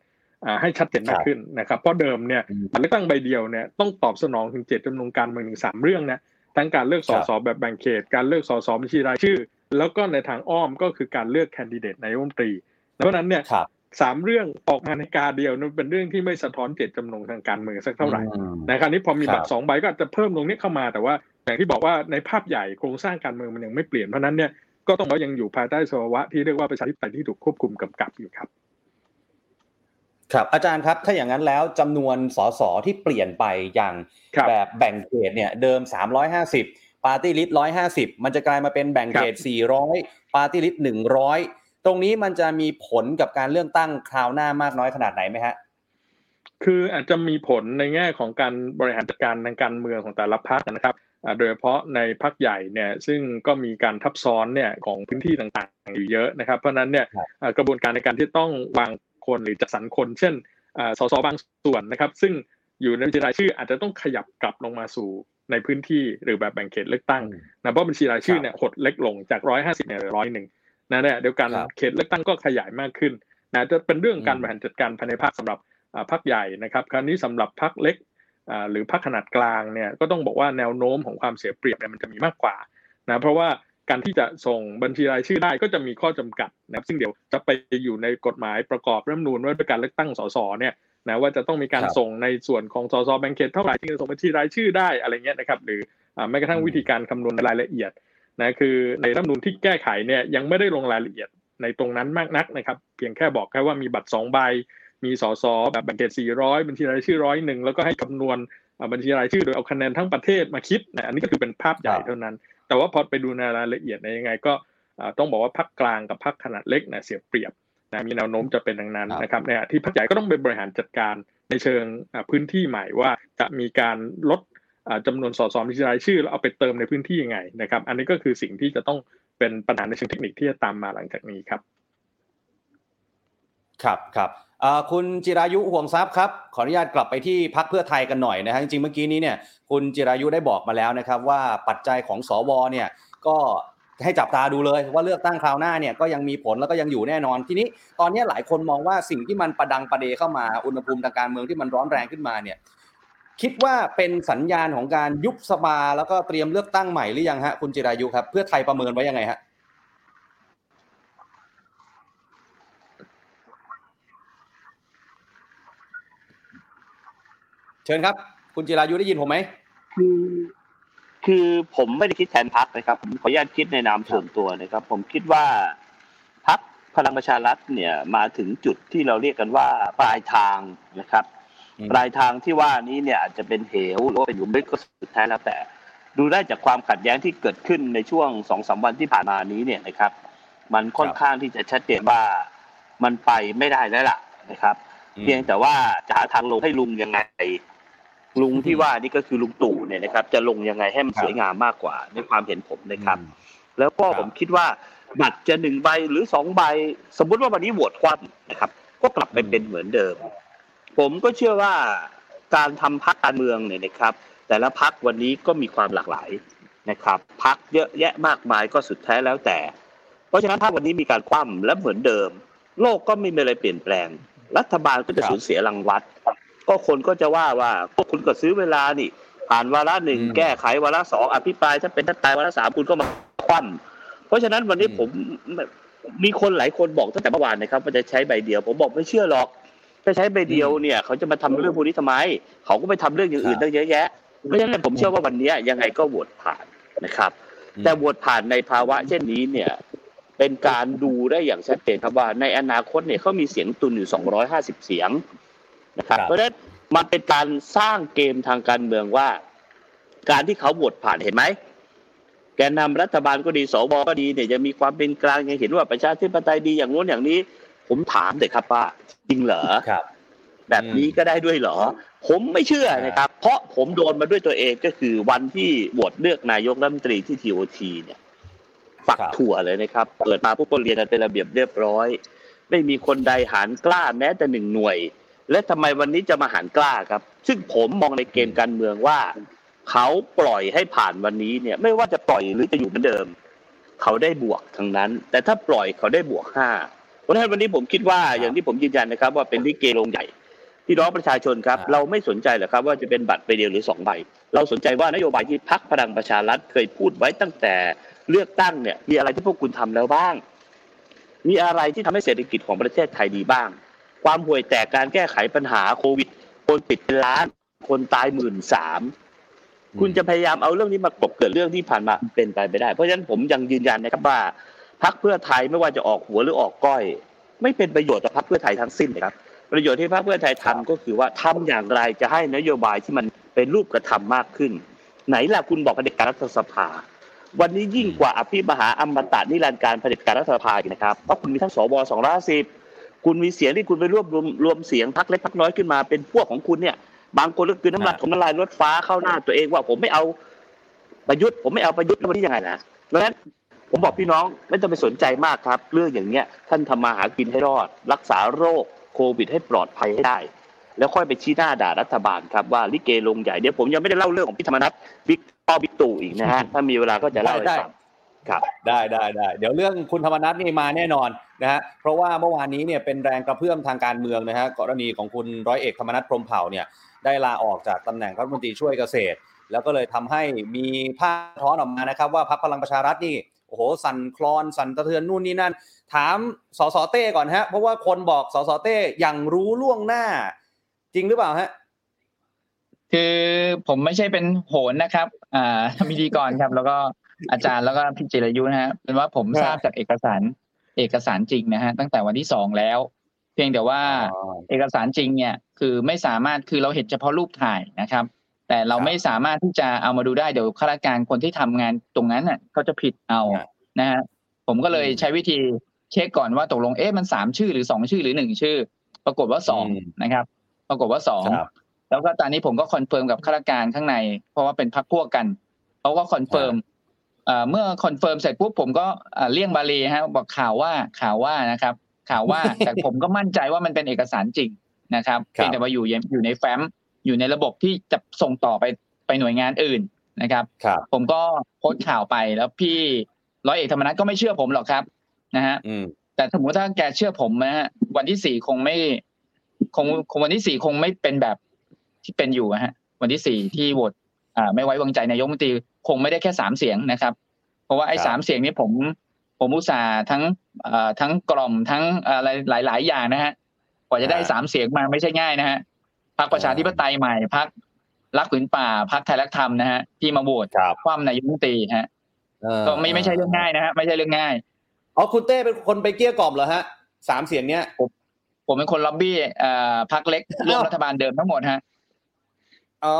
อ่าให้ชัดเจนมากขึ้นนะครับเพราะเดิมเนี่ยอืมบัตรเลือกตั้งใบเดียวเนี่ยต้องตอบสนองถึงเจตจำนงการเมืองถึงสามเรื่องนะทั้งการเลือกสครับสแบบแบ่งเขต การเลือกสสบัญชีรายชื่อ แล้วก็ในทางอ้อมก็คือการเลือกแคนดิเดตนายกรัฐมนตรีเพราะฉะนั้นเนี่ยครับ สามเรื่องออกมาในกาเดียวนั้นเป็นเรื่องที่ไม่สะท้อนเจตจำนงทางการเมืองสักเท่าไหร่อืมในคราวนี้พอมีครับบัตรสองใบก็อาจจะเพิ่มตรงนี้เข้ามาแต่ว่า อย่างที่บอกว่าในภาพใหญ่โครงสร้างการเมืองมันยังไม่เปลี่ยนเพราะฉะนั้นเนี่ยก็ต้องบอกว่ายังอยู่ภายใต้สภาวะที่เรียกว่าประชาธิปไตยที่ถูกควบคุมกำกับอยู่ครับ ครับ อาจารย์ครับ ถ้าอย่างนั้นแล้วจำนวนสสที่เปลี่ยนไปอย่างครับแบบแบ่งเขตเนี่ย เดิม 350ปาร์ตี้ลิสต์150 มันจะกลายมาเป็นแบ่งเขต400ปาร์ตี้ลิสต์100 ตรงนี้มันจะมีผลกับการเลือกตั้งคราวหน้ามากน้อยขนาดไหนไหมฮะคืออาจจะมีผลในแง่ของการบริหารจัดการทางการเมืองของแต่ละพรรคนะครับอ่าโดยเฉพาะในพรรคใหญ่เนี่ยซึ่งก็มีการทับซ้อนเนี่ยของพื้นที่ต่างๆอยู่เยอะนะครับ เพราะฉะนั้นเนี่ยครับอ่ากระบวนการในการที่ต้องวางคนหรือจัดสรรคน เช่นอ่าสสบางส่วนนะครับ ซึ่งอยู่ในบัญชีรายชื่ออาจจะต้องขยับกลับลงมาสู่ในพื้นที่หรือแบบแบ่งเขตเลือกตั้งนะเพราะบัญชีรายชื่อเนี่ยหดเล็กลงจากร้อยห้าสิบเนี่ยเหลือร้อยหนึ่ง นะเนี่ยเดียวกันครับเขตเลือกตั้งก็ขยายมากขึ้นนะจะเป็นเรื่องการอืมบริหารจัดการภายในภาคสำหรับอ่าพรรคใหญ่นะครับ คราวนี้สำหรับพรรคเล็กอ่าหรือพรรคขนาดกลางเนี่ยก็ต้องบอกว่าแนวโน้มของความเสียเปรียบเนี่ยมันจะมีมากกว่านะเพราะว่าการที่จะส่งบัญชีรายชื่อได้ก็จะมีข้อจำกัดนะครับซึ่งเดี๋ยวจะไปอยู่ในกฎหมายประกอบรัฐธรรมนูญว่าด้วยการเลือกตั้งสสเนี่ยนะว่าจะต้องมีการครับส่งในส่วนของสสแบ่งเขตเท่าไหร่ที่จะส่งบัญชีรายชื่อได้อะไรเงี้ยนะครับหรืออ่าแม้กระทั่งวิธีการคำนวณในรายละเอียด นะคือในรัฐธรรมนูญที่แก้ไขเนี่ยยังไม่ได้ลงรายละเอียดในตรงนั้นมากนักนะครับเพียงแค่บอกแค่ว่ามีบัตรสองใบ มีสสแบบแบ่งเขต400 บัญชีรายชื่อร้อยหนึ่งแล้วก็ให้คำนวณอ่าบัญชีรายชื่อโดยเอาคะแนนทั้งประเทศมาคิดนะอันนี้ก็คือเป็นภาพใหญ่ครับเท่านั้น แต่ว่าพอไปดูในรายละเอียดในยยังไงก็อ่าต้องบอกว่าพรรคกลางกับพรรคขนาดเล็กนะเสียเปรียบนะมีแนวโน้มจะเป็นดังนั้นครับนะครับในขณะที่พรรคใหญ่ก็ต้องไปบริหารจัดการในเชิงอ่าพื้นที่ใหม่ว่าจะมีการลด อ่าจำนวนสสบัญชีรายชื่อแล้วเอาไปเติมในพื้นที่ยังไงนะครับ อันนี้ก็คือสิ่งที่จะต้องเป็นปัญหาในเชิงเทคนิคที่จะตามมาหลังจากนี้ครับ ครับครับคุณจิรายุห่วงทรัพย์ครับขออนุญาตกลับไปที่พักเพื่อไทยกันหน่อยนะฮะจริงๆเมื่อกี้นี้เนี่ยคุณจิรายุได้บอกมาแล้วนะครับ ว่าปัจจัยของสวเนี่ยก็ให้จับตาดูเลยว่าเลือกตั้งคราวหน้าเนี่ยก็ยังมีผลแล้วก็ยังอยู่แน่นอนทีนี้ตอนนี้หลายคนมองว่าสิ่งที่มันประดังประเดเข้ามาอุณหภูมิทางการเมืองที่มันร้อนแรงขึ้นมาเนี่ย คิดว่าเป็นสัญญาณของการยุบสภาแล้วก็เตรียมเลือกตั้งใหม่หรือยังฮะคุณจิรายุครับ เพื่อไทยประเมินไว้ยังไงฮะเชิญครับ คุณจิรายุได้ยินผมไหมคือคือผมไม่ได้คิดแทนพักนะครับ ผมขออนุญาตคิดในนามส่วนตัวนะครับ ผมคิดว่าพักพลังประชารัฐเนี่ยมาถึงจุดที่เราเรียกกันว่าปลายทางนะครับ ปลายทางที่ว่านี้เนี่ยอาจจะเป็นเหวหรือว่าเป็นหลุมลึกก็สุดท้ายแล้วแต่ ดูได้จากความขัดแย้งที่เกิดขึ้นในช่วงสองสามวันที่ผ่านมานี้เนี่ยนะครับ มันค่อนข้างที่จะชัดเจนว่ามันไปไม่ได้แล้วล่ะนะครับอืมเพียงแต่ว่าจะหาทางลงให้ลุงยังไง ลุงที่ว่านี่ก็คือลุงตู่เนี่ยนะครับ จะลงยังไงให้มันครับสวยงามมากกว่าในความเห็นผมนะครับอืมแล้วก็ครับผมคิดว่าบัตรจะหนึ่งใบหรือสองใบ สมมุติว่าวันนี้โหวตคว่ำนะครับ ก็กลับไปอืมเป็นเหมือนเดิม ผมก็เชื่อว่าการทำพักการเมืองเนี่ยนะครับ แต่ละพักวันนี้ก็มีความหลากหลายนะครับพักเยอะแยะมากมายก็สุดแท้แล้วแต่ เพราะฉะนั้นถ้าวันนี้มีการคว่ำและเหมือนเดิม โลกก็ไม่มีอะไรเปลี่ยนแปลง รัฐบาลก็จะครับสูญเสียรางวัลก็คนก็จะว่าว่าพวกคุณก็ซื้อเวลานี่ผ่านวาระหนึ่งอืมแก้ไขวาระสองอภิปรายถ้าเป็นถ้าตายวาระสามคุณก็มาคว่ำเพราะฉะนั้นวันนี้อืมผมมีคนหลายคนบอกตั้งแต่เมื่อวานนะครับว่าจะใช้ใบเดียว ผมบอกไม่เชื่อหรอก ถ้าใช้ใบเดียวเนี่ยเขาจะมาทำเรื่องพวกนี้ทำไม เขาก็ไปทำเรื่องอย่างอื่นตั้งเยอะแยะเพราะฉะนั้นผมเชื่อว่าวันนี้ยังไงก็โหวตผ่านนะครับ แต่โหวตผ่านในภาวะเช่นนี้เนี่ยเป็นการดูได้อย่างชัดเจนครับว่าในอนาคตเนี่ยเขามีเสียงตุนอยู่ 250 เสียงนะครับครับเพราะฉะนั้นมันเป็นการสร้างเกมทางการเมืองว่า การที่เขาโหวตผ่านเห็นไหมแกนนำรัฐบาลก็ดีสวก็ดีเนี่ยยังมีความเป็นกลางยังเห็นว่าประชาธิปไตยดีอย่างโน้นอย่างนี้ ผมถามเด็กครับว่าจริงเหรอครับ แบบนี้ก็ได้ด้วยเหรอ ผมไม่เชื่อนะครับ เพราะผมโดนมาด้วยตัวเองก็คือวันที่โหวตเลือกนายกรัฐมนตรีที่ทีโอทีเนี่ยฝักครับถั่วเลยนะครับ เปิดมาพวกคนเรียนกันเป็นระเบียบเรียบร้อย ไม่มีคนใดหารกล้าแม้แต่หนึ่งหน่วย และทำไมวันนี้จะมาหารกล้าครับ ซึ่งผมมองในเกมการเมืองว่าเขาปล่อยให้ผ่านวันนี้เนี่ย ไม่ว่าจะปล่อยหรือจะอยู่เหมือนเดิม เขาได้บวกทั้งนั้น แต่ถ้าปล่อยเขาได้บวกห้า เพราะฉะนั้นวันนี้ผมคิดว่าอย่างที่ผมยืนยันนะครับ ว่าเป็นลิเกโรงใหญ่พี่น้องประชาชนครับครับ เราไม่สนใจหรอกครับว่าจะเป็นบัตรใบเดียวหรือสองใบ เราสนใจว่านโยบายที่พักพลังประชารัฐเคยพูดไว้ตั้งแต่เลือกตั้งเนี่ยมีอะไรที่พวกคุณทำแล้วบ้าง มีอะไรที่ทำให้เศรษฐกิจของประเทศไทยดีบ้าง ความห่วยแตกการแก้ไขปัญหาโควิดคนติดเป็นล้าน คนตายหมื่นสามคุณจะพยายามเอาเรื่องนี้มากลบเกิดเรื่องที่ผ่านมาเป็นไปไม่ได้ เพราะฉะนั้นผมยังยืนยันนะครับว่า พักเพื่อไทยไม่ว่าจะออกหัวหรือออกก้อย ไม่เป็นประโยชน์ต่อพักเพื่อไทยทั้งสิ้นนะครับ ประโยชน์ที่พรรคเพื่อไทยทำก็คือว่าทำอย่างไรจะให้นโยบายที่มันเป็นรูปกระทำมากขึ้น ไหนล่ะคุณบอกเผด็จการรัฐสภา วันนี้ยิ่งกว่าอภิมหาอมตะนิรันดร์การเผด็จการรัฐสภาอีกนะครับเพราะคุณมีทั้งสวสองร้อยสิบคุณมีเสียงที่คุณไปรวบรวมรวมเสียงพรรคเล็กพรรคน้อยขึ้นมาเป็นพวกของคุณเนี่ย บางคนก็คือน้ำลายของน้ำลายรถฟ้าเข้าหน้าตัวเองว่าผมไม่เอาประยุทธ์ผมไม่เอาประยุทธ์แล้ววันนี้ยังไงนะดังนั้น ผมบอกพี่น้องไม่ต้องไปสนใจมากครับ เรื่องอย่างเนี้ยท่านทำมาหากินให้รอด รักษาโรคโควิดให้ปลอดภัยให้ได้ แล้วค่อยไปชี้หน้าด่ารัฐบาลครับว่าลิเกลงใหญ่เดี๋ยวผมยังไม่ได้เล่าเรื่องของพี่ธรรมนัฐบิ๊กป้อบิ๊กตู่อีกนะฮะถ้ามีเวลาก็จะเล่าให้ฟังครับได้ได้ได้เดี๋ยวเรื่องคุณธรรมนัฐนี่มาแน่นอนนะฮะเพราะว่าเมื่อวานนี้เนี่ยเป็นแรงกระเพื่อมทางการเมืองนะฮะกรณีของคุณร้อยเอกธรรมนัฐพรหมเผ่าเนี่ยได้ลาออกจากตำแหน่งรัฐมนตรีช่วยเกษตร แล้วก็เลยทำให้มีภาพสะท้อนออกมานะครับ ว่าพรรคพลังประชารัฐนี่ โอ้โหสั่นคลอนสั่นสะเทือนนู่นนี่นั่น ถามสสเต้ก่อนฮะ เพราะว่าคนบอกสสเต้อย่างรู้ล่วงหน้า จริงหรือเปล่าฮะ คือผมไม่ใช่เป็นโหนนะครับ อ่าพิธีกรครับ แล้วก็อาจารย์แล้วก็พี่จิรยุนะฮะเป็นว่าผมครับทราบจากเอกสารเอกสารจริงนะฮะตั้งแต่วันที่สองแล้ว เพียงแต่ว่าเอกสารจริงเนี่ย คือไม่สามารถคือเราเห็นเฉพาะรูปถ่ายนะครับ แต่เราครับไม่สามารถที่จะเอามาดูได้เดี๋ยวข้าราชการคนที่ทำงานตรงนั้นน่ะเขาจะผิดเอาครับนะฮะผมก็เลยอืมใช้วิธีเช็คก่อนว่าตกลงเอ๊ะมันสามชื่อหรือสองชื่อหรือหนึ่งชื่อ ปรากฏว่าสองอืมนะครับ ปรากฏว่าสองครับแล้วก็ตอนนี้ผมก็ confirm กับข้าราชการข้างใน เพราะว่าเป็นพรรคพวกกันเขาก็ confirm เอ่อเมื่อ confirm เสร็จปุ๊บผมก็เอ่อเลี่ยงบาลีฮะบอกข่าวว่าข่าวว่านะครับ ข่าวว่าแต่ผมก็มั่นใจว่ามันเป็นเอกสารจริงนะครับครับเพียงแต่ว่าอยู่อยู่ในแฟ้ม อยู่ในระบบที่จะส่งต่อไปไปหน่วยงานอื่นนะครับครับผมก็โพสต์ข่าวไปแล้วพี่ร้อยเอกธรรมนัสก็ไม่เชื่อผมหรอกครับ นะฮะอืมแต่สมมติถ้าแกเชื่อผมนะฮะวันที่สี่คงไม่คงคงวันที่สี่คงไม่เป็นแบบที่เป็นอยู่นะฮะ วันที่สี่ที่โหวตอ่าไม่ไว้วางใจนายกรัฐมนตรีคงไม่ได้แค่สามเสียงนะครับ เพราะว่าไอ้ครับสามเสียงนี้ผม ผมอุตส่าห์ทั้งเอ่อทั้งกล่อมทั้งอะไรหลาย ๆ อย่างนะฮะกว่าจะได้สามเสียงมาไม่ใช่ง่ายนะฮะ พรรคประชาธิปไตยใหม่พรรครักผืนป่าพรรคไทยรักธรรมนะฮะที่มาโหวตคว่ำนายกรัฐมนตรีฮะก็ไม่ไม่ใช่เรื่องง่ายนะฮะไม่ใช่เรื่องง่ายอ๋อคุณเต้เป็นคนไปเกี้ยกล่อมเหรอฮะสามเสียงเนี้ยผมผมเป็นคนล็อบบี้อ่พรรคเล็กร่วมรัฐบาลเดิมทั้งหมดฮะอ๋อ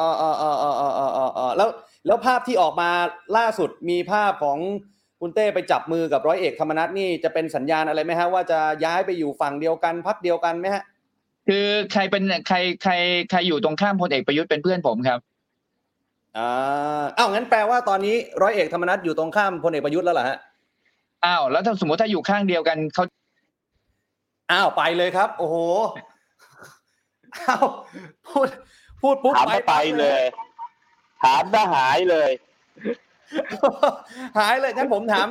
อ๋ออ๋ออ๋ออ๋ออ๋อแล้วแล้วภาพที่ออกมาล่าสุดมีภาพของคุณเต้ไปจับมือกับร้อยเอกธรรมนัฐนี่จะเป็นสัญญาณอะไรไหมฮะว่าจะย้ายไปอยู่ฝั่งเดียวกันพักเดียวกันไหมฮะ คือใครเป็นใครใครใครอยู่ตรงข้ามพลเอกประยุทธ์เป็นเพื่อนผมครับอ่าอ้าวงั้นแปลว่าตอนนี้ร้อยเอกธรรมนัฐอยู่ตรงข้ามพลเอกประยุทธ์แล้วเหรอฮะอ้าวแล้วถ้าสมมติถ้าอยู่ข้างเดียวกันเขาอ้าวไปเลยครับ โอ้โหอ้าวพูดพูดปุ๊บถามก็ไปเลย ถามก็หายเลย หายเลยงั้นผมถาม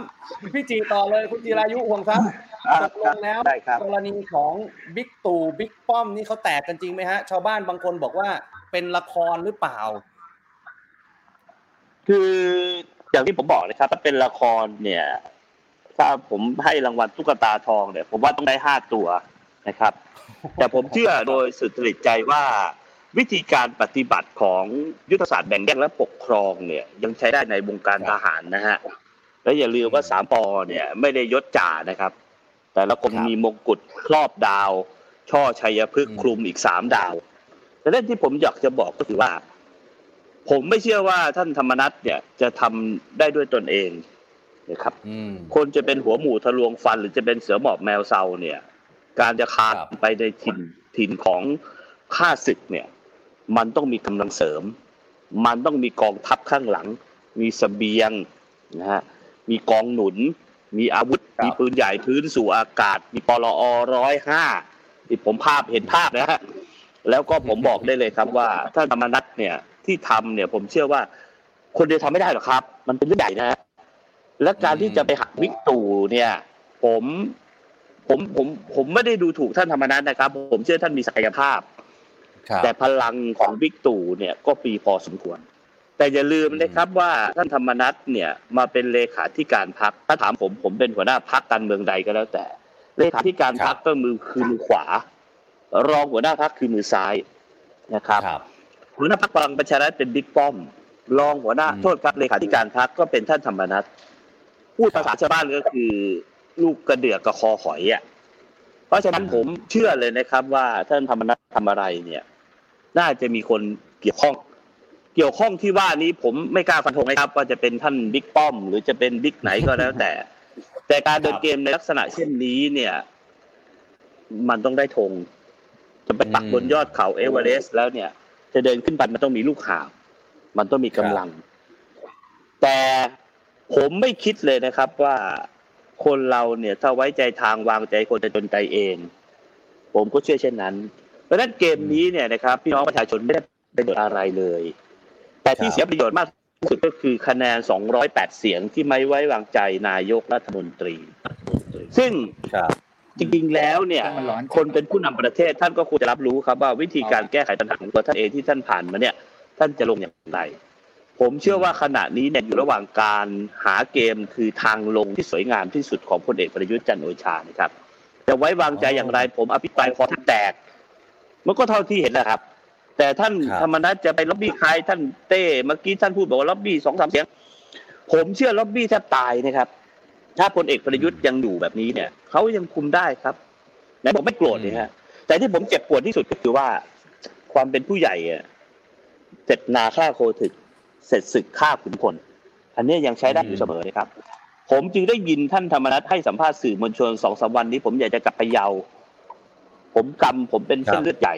พี่จีต่อเลยคุณจีรายุห่วงทรัพย์อ่า ตกลงแล้วได้ครับกรณีของบิ๊กตู่บิ๊กป้อมนี่เขาแตกกันจริงไหมฮะ ชาวบ้านบางคนบอกว่าเป็นละครหรือเปล่า คืออย่างที่ผมบอกนะครับถ้าเป็นละครเนี่ย ถ้าผมให้รางวัลตุ๊กตาทองเนี่ย ผมว่าต้องได้ห้าตัวนะครับ แต่ผมเชื่อโดยสุดจริตใจว่าวิธีการปฏิบัติของยุทธศาสตร์แบ่งแยกและปกครองเนี่ย ยังใช้ได้ในวงการทหารนะฮะ และอย่าลืมว่าสามปอเนี่ย ไม่ได้ยศจ่านะครับ แต่ละคนครับมีมงกุฎครอบดาว ช่อชัยพฤกษ์อืมคลุมอีกสามดาวแต่เรื่องที่ผมอยากจะบอกก็คือว่า ผมไม่เชื่อว่าท่านธรรมนัฐเนี่ยจะทำได้ด้วยตนเองนะครับอืมคนจะเป็นหัวหมูทะลวงฟัน หรือจะเป็นเสือหมอบแมวเซาเนี่ย การจะคานครับไปในถิ่นถิ่นของข้าศึกเนี่ย มันต้องมีกำลังเสริม มันต้องมีกองทัพข้างหลัง มีเสบียงนะฮะมีกองหนุน มีอาวุธ ครับ มีปืนใหญ่พื้นสู่อากาศ มีปลอร้อยห้าที่ผมภาพเห็นภาพนะฮะ แล้วก็ผมบอกได้เลยครับว่าถ้าธรรมนัฐเนี่ยที่ทำเนี่ยผมเชื่อว่า คนเดียวทำไม่ได้หรอกครับ มันเป็นเรื่องใหญ่นะฮะและการที่จะไปหักวิกตู่เนี่ย ผมผมผมผมไม่ได้ดูถูกท่านธรรมนัฐนะครับ ผมเชื่อท่านมีศักยภาพ ครับแต่พลังของวิกตู่เนี่ยก็ปีพอสมควร แต่อย่าลืมนะครับว่าท่านธรรมนัฐเนี่ยมาเป็นเลขาธิการพักถ้าถามผมผมเป็นหัวหน้าพักการเมืองใดก็แล้วแต่ เลขาธิการพักก็มือคือมือขวา รองหัวหน้าพักคือมือซ้ายนะครับครับหัวหน้าพักพลังประชารัฐเป็นบิ๊กป้อม รองหัวหน้าอืมโทษครับเลขาธิการพักก็เป็นท่านธรรมนัฐพูดครับภาษาชาวบ้านก็คือลูกกระเดือกกับคอหอยอะเพราะฉะนั้นผมเชื่อเลยนะครับว่าท่านธรรมนัฐทำอะไรเนี่ย น่าจะมีคนเกี่ยวข้อง เกี่ยวข้องที่ว่านี้ผมไม่กล้าฟันธงนะครับ ว่าจะเป็นท่านบิ๊กป้อม หรือจะเป็นบิ๊กไหนก็แล้วแต่ แต่การเดินเกมในลักษณะเช่นนี้เนี่ย มันต้องได้ธงจะไปปักบนยอดเขาเอเวอเรสต์แล้วเนี่ย จะเดินขึ้นไปมันต้องมีลูกหาบมันต้องมีกำลัง แต่ผมไม่คิดเลยนะครับว่าคนเราเนี่ย ถ้าไว้ใจทางวางใจคนจะจนใจเอง ผมก็เชื่อเช่นนั้น เพราะฉะนั้นเกมนี้เนี่ยนะครับ พี่น้องประชาชนไม่ได้ประโยชน์อะไรเลย แต่ที่ครับเสียประโยชน์มากที่สุดก็คือคะแนน 208 เสียงที่ไม่ไว้วางใจนายกรัฐมนตรี ซึ่งครับจริงๆแล้วเนี่ยมันร้อนคนเป็นผู้นำประเทศท่านก็ควรจะรับรู้ครับว่าวิธีการแก้ไขปัญหาของตัวท่านเองที่ท่านผ่านมาเนี่ย ท่านจะลงอย่างไร ผมเชื่อว่าขณะนี้เนี่ยอยู่ระหว่างการหาเกมคือทางลงที่สวยงามที่สุดของพลเอกประยุทธ์จันทร์โอชานะครับจะไว้วางใจอย่างไร ผมอภิปรายคอท่านแตกมันก็เท่าที่เห็นแหละครับ แต่ท่านครับธรรมนัฐจะไปล็อบบี้ใครท่านเต้เมื่อกี้ท่านพูดบอกว่าล็อบบี้สองสามเสียง ผมเชื่อล็อบบี้แทบตายนะครับ ถ้าพลเอกประยุทธ์ยังอยู่แบบนี้เนี่ยเขายังคุมได้ครับไหนบอกไม่โกรธเลยฮะแต่ที่ผมเจ็บปวดที่สุดก็คือว่า ความเป็นผู้ใหญ่อะเสร็จนาฆ่าโคถึก เสร็จศึกฆ่าขุนพลอันเนี้ยยังใช้ได้อยู่เสมอนะครับ ผมจึงได้ยินท่านธรรมนัฐให้สัมภาษณ์สื่อมวลชนสองสามวันนี้ ผมอยากจะกลับไปเยาว์ผมกำผมเป็นเส้นเลือดใหญ่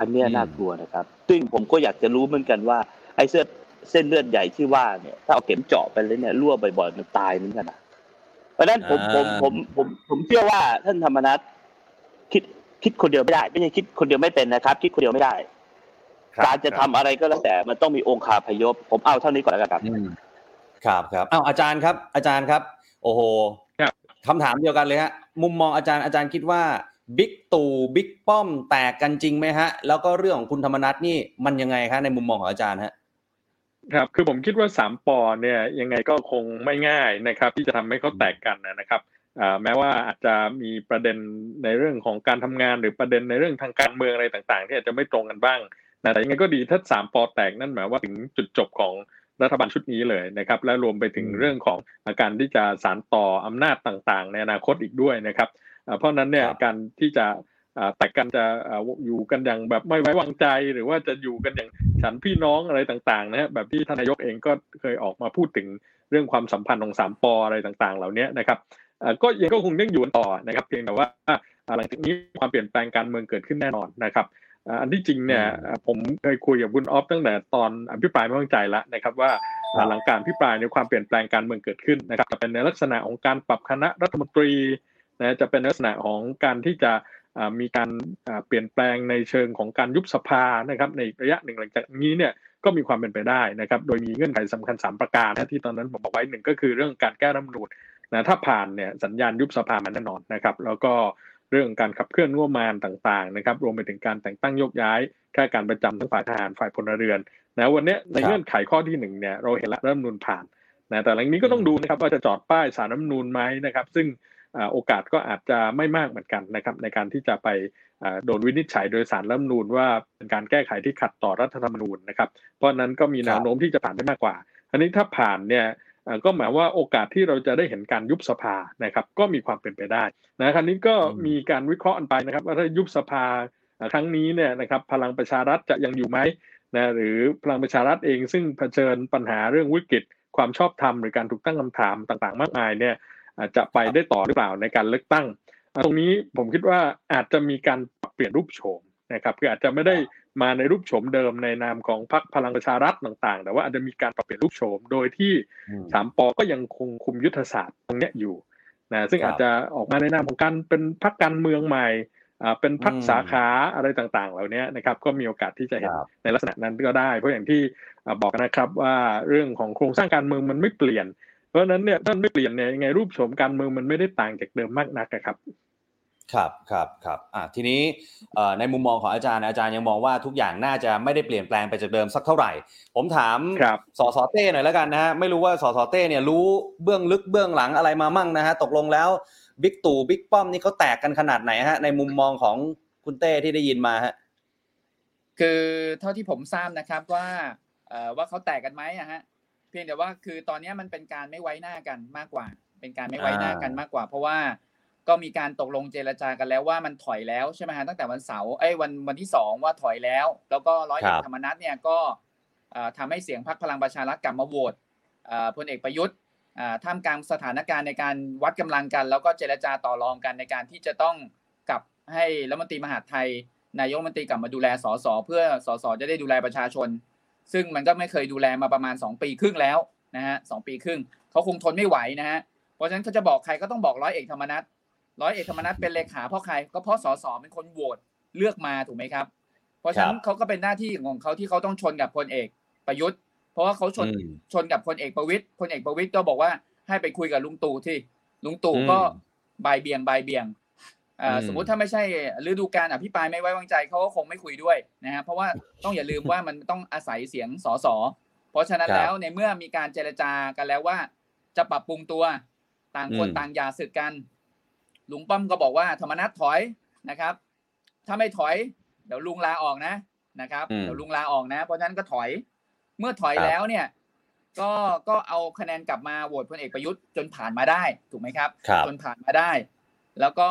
อันเนี้ยอืมน่ากลัวนะครับ ซึ่งผมก็อยากจะรู้เหมือนกันว่าไอ้เส้นเส้นเลือดใหญ่ที่ว่าเนี่ย ถ้าเอาเข็มเจาะไปเลยเนี่ยรั่วบ่อยๆมันตายเหมือนกันนะเพราะฉะนั้นผมผมผมผมผมเชื่อว่าท่านธรรมนัฐคิดคิดคนเดียวไม่ได้ ไม่ใช่คิดคนเดียวไม่เป็นนะครับ คิดคนเดียวไม่ได้ครับการจะทำอะไรก็แล้วแต่มันต้องมีองค์คาพยพ ผมเอาเท่านี้ก่อนแล้วกันครับอืมครับครับอ้าวอาจารย์ครับ อาจารย์ครับ โอ้โหครับคำถามเดียวกันเลยฮะมุมมองอาจารย์อาจารย์คิดว่า บิ๊กตู่บิ๊กป้อมแตกกันจริงไหมฮะ แล้วก็เรื่องของคุณธรรมนัฐนี่มันยังไงคะในมุมมองของอาจารย์ฮะครับคือผมคิดว่าสามปอเนี่ยยังไงก็คงไม่ง่ายนะครับ ที่จะทำให้เขาแตกกันนะครับแม้ว่าอาจจะมีประเด็นในเรื่องของการทำงานหรือประเด็นในเรื่องทางการเมืองอะไรต่างๆ ที่อาจจะไม่ตรงกันบ้างนะแต่ยังไงก็ดีถ้าสามปอแตกนั่นหมายว่าถึงจุดจบของรัฐบาลชุดนี้เลยนะครับ และรวมไปถึงเรื่องของอาการที่จะสานต่ออำนาจต่างๆ ในอนาคตอีกด้วยนะครับ เพราะฉะนั้นเนี่ยครับการที่จะอ่าแตกกันจะอ่าอยู่กันอย่างแบบไม่ไว้วางใจหรือว่าจะอยู่กันอย่างฉันพี่น้องอะไรต่างๆนะฮะแบบที่ท่านนายกเองก็เคยออกมาพูดถึงเรื่องความสัมพันธ์ของสามปออะไรต่างๆ เหล่านี้นะครับอ่าก็ยังก็คงยังอยู่กันต่อนะครับ เพียงแต่ว่าอ่าหลังจากนี้ความเปลี่ยนแปลงการเมืองเกิดขึ้นแน่นอนนะครับอ่าอันที่จริงเนี่ยอืมอ่าผมเคยคุยกับคุณออฟตั้งแต่ตอนอภิปรายไม่ไว้วางใจแล้วนะครับ ว่าครับหลังการอภิปรายในยความเปลี่ยนแปลงการเมืองเกิดขึ้นนะครับจะเป็นในลักษณะของการปรับคณะรัฐมนตรี นะจะเป็นลักษณะของการที่จะอ่ามีการอ่าเปลี่ยนแปลงในเชิงของการยุบสภานะครับในระยะหนึ่งหลังจากนี้เนี่ยก็มีความเป็นไปได้นะครับ โดยมีเงื่อนไขสำคัญสามประการนะที่ตอนนั้นผมบอกไว้หนึ่งก็คือเรื่องการแก้รัฐธรรมนูญนะถ้าผ่านเนี่ยสัญญาณยุบสภามันแน่นอนนะครับ แล้วก็เรื่องการขับเคลื่อนงบประมาณต่างๆนะครับ รวมไปถึงการแต่งตั้งโยกย้ายข้าราชการประจำทั้งฝ่ายทหารฝ่ายพลเรือนนะวันเนี้ยในครับเงื่อนไขข้อที่หนึ่งเนี่ยเราเห็นแล้วรัฐธรรมนูญผ่านนะแต่หลังนี้ก็ต้องดูนะครับว่าจะจอดป้ายสารรัฐธรรมนูญไหมนะครับ ซึ่งอ่า โอกาสก็อาจจะไม่มากเหมือนกันนะครับในการที่จะไปโดนวินิจฉัยโดยสารรัฐมนูญว่าเป็นการแก้ไขที่ขัดต่อรัฐธรรมนูญนะครับ เพราะนั้นก็มีแนวโน้มที่จะผ่านได้มากกว่า อันนี้ถ้าผ่านเนี่ยก็หมายว่าโอกาสที่เราจะได้เห็นการยุบสภานะครับ ก็มีความเป็นไปได้นะครั้นี้ก็มีการวิเคราะห์กันไปนะครับ ว่าถ้ายุบสภาครั้งนี้เนี่ยนะครับพลังประชารัฐจะยังอยู่ไหมนะหรือพลังประชารัฐเองซึ่งเผชิญปัญหาเรื่องวิกฤตความชอบธรรมหรือการถูกตั้งคำถามต่างๆ มากมายเนี่ย จจะไปได้ต่อหรือเปล่าในการเลือกตั้งอะตรงนี้ผมคิดว่าอาจจะมีการปรับเปลี่ยนรูปโฉมนะครับคืออาจจะไม่ได้มาในรูปโฉมเดิมในนามของพรรคพลังประชารัฐต่างๆ แต่ว่าอาจจะมีการปรับเปลี่ยนรูปโฉมโดยที่อืมสามปอก็ยังคงคุมยุทธศาสตร์ตรงเนี้ยอยู่นะซึ่งครับอาจจะออกมาในนามของการเป็นพรรคการเมืองใหม่อ่าเป็นพรรคอืมสาขาอะไรต่างๆ เหล่านี้นะครับก็มีโอกาสที่จะเห็นครับในลักษณะนั้นก็ได้ เพราะอย่างที่อ่าบอกนะครับว่าเรื่องของโครงสร้างการเมืองมันไม่เปลี่ยน เพราะฉะนั้นเนี่ยถ้าไม่เปลี่ยนเนี่ยยังไงรูปโฉมการเมืองมันไม่ได้ต่างจากเดิมมากนักอะครับ ครับครับครับอะทีนี้เอ่อในมุมมองของอาจารย์อาจารย์ยังมองว่าทุกอย่างน่าจะไม่ได้เปลี่ยนแปลงไปจากเดิมสักเท่าไหร่ ผมถามครับสสเต้หน่อยแล้วกันนะฮะไม่รู้ว่าสสเต้เนี่ยรู้เบื้องลึกเบื้องหลังอะไรมามั่งนะฮะตกลงแล้วบิ๊กตู่บิ๊กป้อมนี่เขาแตกกันขนาดไหนฮะในมุมมองของคุณเต้ที่ได้ยินมาฮะคือเท่าที่ผมทราบนะครับว่าเอ่อว่าเขาแตกกันไหมอะฮะ เพียงแต่ว่าคือตอนนี้มันเป็นการไม่ไว้หน้ากันมากกว่า เป็นการไม่ไว้หน้ากันมากกว่า เพราะว่าก็มีการตกลงเจรจากันแล้วว่ามันถอยแล้วใช่ไหมฮะตั้งแต่วันเสาร์เอ้ยวันวันที่สองว่าถอยแล้ว แล้วก็ร้อยเอกครับธรรมนัฐเนี่ยก็เอ่อทำให้เสียงพรรคพลังประชารัฐกลับมาโหวตเอ่อพลเอกประยุทธ์อ่าท่ามกลางสถานการณ์ในการวัดกำลังกัน แล้วก็เจรจาต่อรองกันในการที่จะต้องกลับให้รัฐมนตรีมหาดไทย นายกรัฐมนตรีกลับมาดูแลสสเพื่อสสจะได้ดูแลประชาชน ซึ่งมันก็ไม่เคยดูแลมาประมาณ 2 ปีครึ่งแล้วนะฮะสองปีครึ่งเขาคงทนไม่ไหวนะฮะเพราะฉะนั้นเขาจะบอกใครก็ต้องบอกร้อยเอกธรรมนัฐร้อยเอกธรรมนัฐเป็นเลขาเพราะใครก็เพราะสสเป็นคนโหวตเลือกมาถูกไหมครับ เพราะฉะนั้นเขาก็เป็นหน้าที่ของเขาที่เขาต้องชนกับพลเอกประยุทธ์ เพราะว่าเขาชนอืมชนกับพลเอกประวิตยพลเอกประวิตยก็บอกว่าให้ไปคุยกับลุงตู่ที่ลุงตู่ก็อืมบายเบียงบายเบียงอ่าอืม สมมุติถ้าไม่ใช่ฤดูการอภิปรายไม่ไว้วางใจเขาก็คงไม่คุยด้วยนะฮะเพราะว่าต้องอย่าลืมว่ามันต้องอาศัยเสียงสสเพราะฉะนั้นครับแล้วในเมื่อมีการเจรจากันแล้วว่า จะปรับปรุงตัวต่างคนอืมต่างอย่าสึกกันลุงป้อมก็บอกว่าธรรมนัฐถอยนะครับ ถ้าไม่ถอย เดี๋ยวลุงลาออกนะนะครับอืมเดี๋ยวลุงลาออกนะ เพราะฉะนั้นก็ถอยเมื่อถอยครับแล้วเนี่ยก็ก็เอาคะแนนกลับมาโหวตพลเอกประยุทธ์จนผ่านมาได้ถูกไหมครับครับจนผ่านมาได้ แล้วก็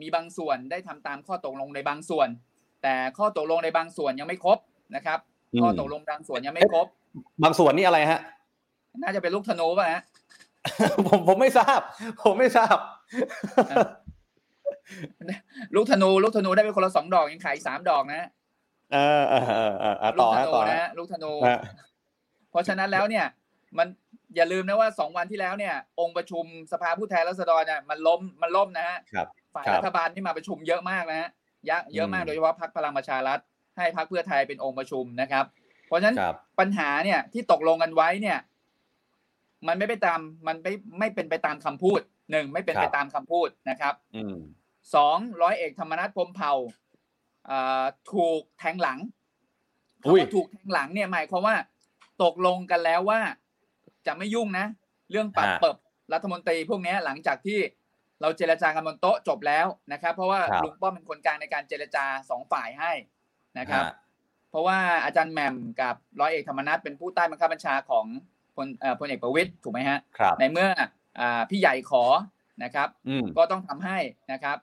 มีบางส่วนได้ทำตามข้อตกลงในบางส่วน แต่ข้อตกลงในบางส่วนยังไม่ครบนะครับ ข้อตกลงบางส่วนยังไม่ครบ บางส่วนนี่อะไรฮะ น่าจะเป็นลูกธนูป่ะฮะผมผมไม่ทราบ ผมไม่ทราบ ลูกธนูลูกธนูได้ไปคนละสองดอกยังขายอีกสามดอกนะฮะเออเออเออเออเออลูต่กอธฮะนูต่อนะฮะฮะลูกธนูฮะเพราะฉะนั้นแล้วเนี่ย มันอย่าลืมนะว่าสองวันที่แล้วเนี่ย องค์ประชุมสภาผู้แทนราษฎรเนี่ยมันล้มมันล่มนะฮะครับฝ่ายครับรัฐบาลที่มาประชุมเยอะมากนะฮะเยอะเยอะมากอืมโดยเฉพาะพรรคพลังประชารัฐ ให้พรรคเพื่อไทยเป็นองค์ประชุมนะครับ เพราะฉะนั้นครับปัญหาเนี่ยที่ตกลงกันไว้เนี่ย มันไม่ไปตามมันไม่ไม่เป็นไปตามคำพูดหนึ่งไม่เป็นไปตามคำพูดนะครับอืมสองร้อยเอกธรรมนัฐพรหมเผ่าอ่าถูกแทงหลังอุ้ยคำว่าถูกแทงหลังเนี่ยหมายความว่า ตกลงกันแล้วว่า จะไม่ยุ่งนะ เรื่องปรับฮะเปิบรัฐมนตรีพวกเนี้ยหลังจากที่ เราเจรจากันบนโต๊ะจบแล้วนะครับ เพราะว่าครับลุงป้อมเป็นคนกลางในการเจรจาสองฝ่ายให้นะครับฮะเพราะว่าอาจารย์แหม่มกับร้อยเอกธรรมนัฐเป็นผู้ใต้บังคับบัญชาของพลเอ่อพลเอกประวิตยถูกไหมฮะครับในเมื่ออ่าพี่ใหญ่ขอนะครับอืมก็ต้องทำให้นะครับ